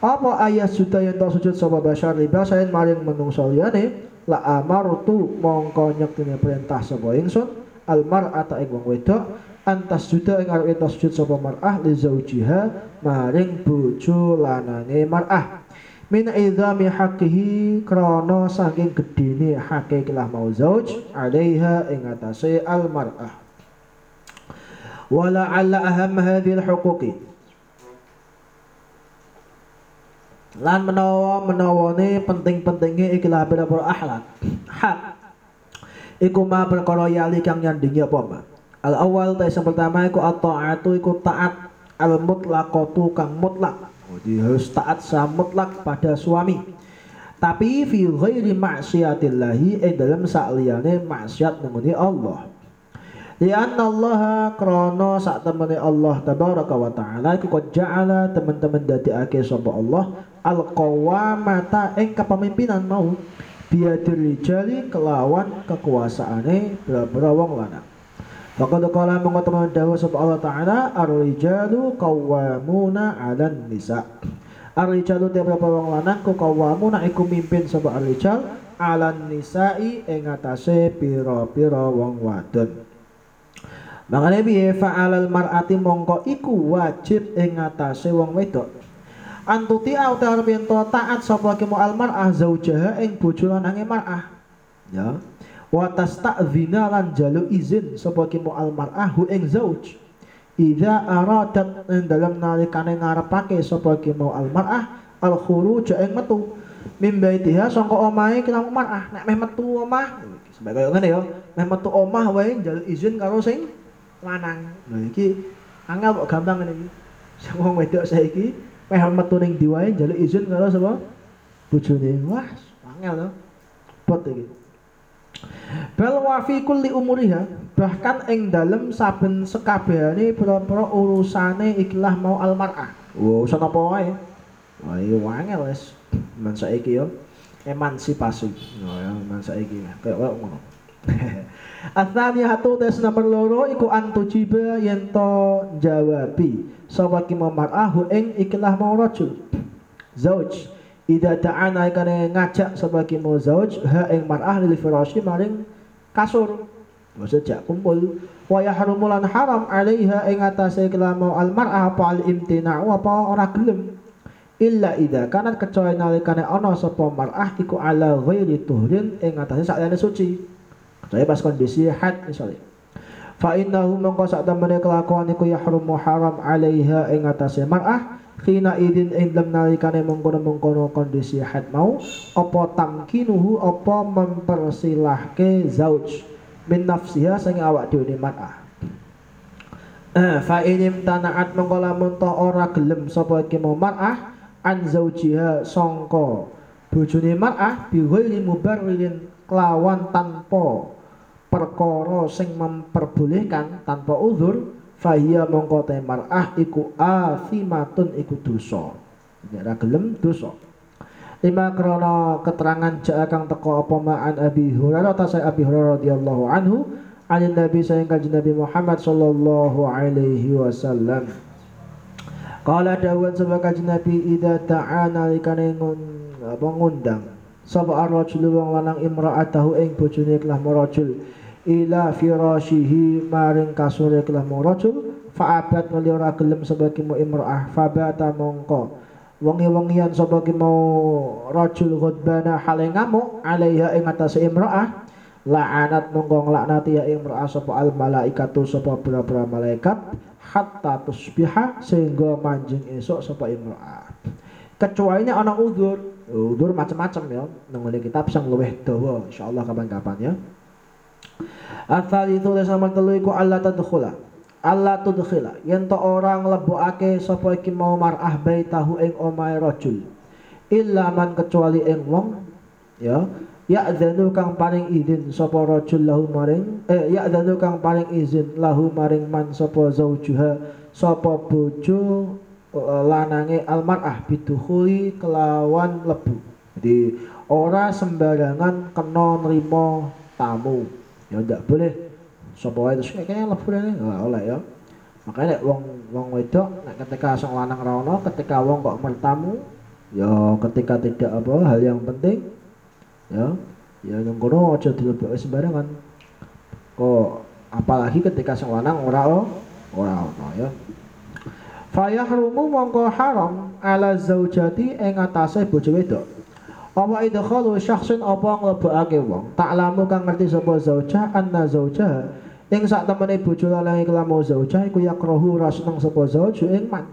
Apa sudah yang tak sujud sama basyar liba saya maring menungso liyane la amartu mongko nyektine perintah sapa ingsun al mar'ata ing wedok antas juda ing arep sujud sapa mar'ah li zaujiha maring bojo lanange mar'ah min idami haqqihi krana saking gedene hake kelah mau zauj alaiha ing atase al mar'ah wala alla aham hadhil huquqi. Lan menawa menawane penting-pentinge ikilah pira-pira akhlak hak. Iku ma perkara yali kang nyandingi apa ma? Al awal ta pertama iku at-ta'atu iku taat al mutlaqatu kang mutlak jadi harus taat sa mutlak pada suami. Tapi fi ghairi ma'siyatillahi eh dalam sakliyane maksiat nemuni Allah. Lian Allah krono saat temani Allah tabaraka wa taala iku qad ja'ala teman-teman ake sapa Allah al qawamata ing kepemimpinan mau. Biadir jali kelawan kekuasaane bra-bra wong lanang. Faqad qala teman dawuh sapa Allah taala ar-rijalu qawwamuna 'alan nisa. Ar-rijalu te bra wong lanang ku qawwamuna iku mimpin sapa ar-rijal 'alan nisa'i ing atase pira-pira wong wadon. Makanya piye fa'alal mar'ati mongko iku wajib ing ngatasé wong wedok. Antuti au arep taat sapa ki al mar'ah zaujaha ing bojo lanange mar'ah. Ya. Wa tasta'zina lan jalu izin sapa ki al mar'ah hu ing zauj. Idza aradat ing dalem nalikane ngarepake sapa ki al mar'ah al khuruj ing metu mim baitiha sangka omahe kira mar'ah nek meh metu omah sebagai ngene ya meh metu omah wae jalu izin karo sing lanang. Lha iki angel kok gampang ngene iki. Sing wong wedok saiki meh metu ning diwae njaluk izin karo sapa? Bojone. Wah, angel to. Bot iki. Bal wa fi kulli umuriha bahkan ing dalem saben sekabehane pira-pira urusane ikhlah mau almar'ah. Wah, urusan apa wae. Wah, iya wangel wis. Men saiki yo emansipasi. Oh ya, men saiki kayak ngono. hatu tes nomor loro iku antujiba yen to jawabi sapa ki mar'ahu ing ikilah mau rajul zauj ida ta'ana kane ngajak sapa ki mau zauj ha ing mar'ah lil firasyi maring kasur. Maksud jak kumpul. Wa yahrumulan haram alaiha ing atase ikilah mau al mar'ah apa al imtina'u apa ora gelem. Illa ida kanat kecuali nalikane ana sapa mar'ah iku ala ghairi tuhrin ing atase sakjane suci. Saya pas kondisi had misalnya. Fa innahu mongko sak temene kelakuan iku yahrumu haram alaiha ing atase mar'ah khina idin ing dalem nalikane mengkono-mengkono kondisi had mau apa tamkinuhu apa mempersilahke zauj min nafsiha sing awak dhewe mar'ah. Eh, fa inim tanaat mengko lamun ora gelem sapa iki mau mar'ah an zaujiha sangka bojone mar'ah bi ghairi mubarrin kelawan tanpa perkara sing memperbolehkan tanpa uzur fahiya mongko te mar'ah iku afimatun iku dosa. Nek ra gelem dosa. Lima krono keterangan jaa kang teko apa ma'an Abi Hurairah ta saya Abi Hurairah radhiyallahu anhu alin Nabi sayang kanjeng Nabi Muhammad sallallahu alaihi wasallam. Kala dawuh sebab kanjeng Nabi idza ta'ana likane ngundang. Sapa ar-rajul wong lanang imra'atahu ing bojone kelah marajul ila firashihi maring kasure kelah marajul fa'abat nuli ora gelem sebagai mu imra'ah fabata mongko. Wengi-wengian sapa ki mau rajul ghadbana hale ngamuk alaiha ing atase imra'ah la'anat mongko nglaknati ya imra'ah sapa al malaikatu sapa pira-pira malaikat hatta tusbiha sehingga manjing esok sapa imra'ah kecuali ana udzur udur macam-macam ya nang kitab sang luweh dawa insyaallah kapan-kapan ya Asal itu sama telu iku Allah tadkhula Allah tudkhila yen to orang lebokake sapa iki mau mar'ah baitahu ing omahe rajul illa man kecuali ing wong ya ya dzanu kang paring izin sapa rajul lahu maring eh ya dzanu kang paring izin lahu maring man sapa zaujuha sapa bojo lanange almarah bidukhuli kelawan lebu. Jadi ora sembarangan kena nrimo tamu. Ya ndak boleh sapa wae terus kayaknya lebu rene ora oleh ya. Makanya nek wong wong wedok nek ketika sang lanang ra ono, ketika wong kok mertamu ya ketika tidak apa hal yang penting ya ya yang kono aja dilebok sembarangan. Kok apalagi ketika sang lanang ora ora ono ya. Fayahrumu mongko haram ala zaujati ing atase bojo wedok. Apa idkhalu syakhsin apa nglebokake wong. Ta'lamu kang ngerti sapa zaujah anna zaujah ing sak temene bojo lanang iku lamu zaujah iku yakrahu ra seneng sapa zauju ing man.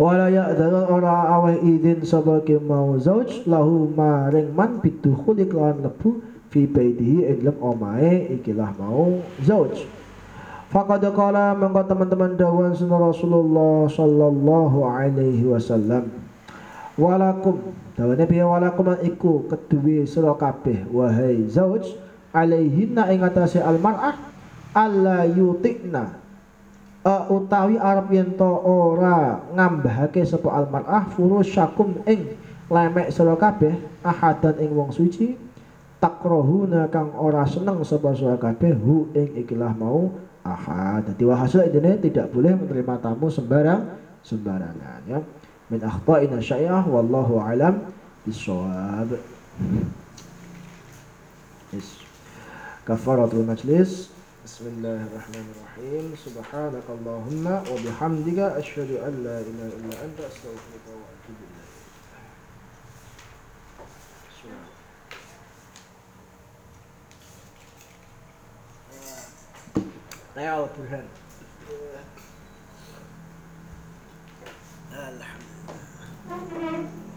Wala ya'dhal ora aweh idin sapa ki mau zauj lahu maring man bidukhuli kelawan lebu fi baitihi ing lem omahe ikilah mau zauj. Faqad qala mengko teman-teman sunnah Rasulullah sallallahu alaihi wasallam. Walakum dawane piye walakum iku keduwe sira kabeh wahai zauj alaihinna ing atase almar'ah alla yutikna uh, utawi arep yen to ora ngambahake sapa almar'ah furusyakum ing lemek sira kabeh ahadan ing wong suci takrohuna kang ora seneng sapa sira kabeh hu ing ikilah mau ahad. Jadi walhasil ini tidak boleh menerima tamu sembarang sembarangan ya. من أخطائنا شيئا والله أعلم بالصواب كفارة المجلس بسم الله الرحمن الرحيم سبحانك اللهم وبحمدك أشهد أن لا إله إلا أنت أستغفرك وأتوب إليك على Tuhan. Alhamdulillah. Thank you.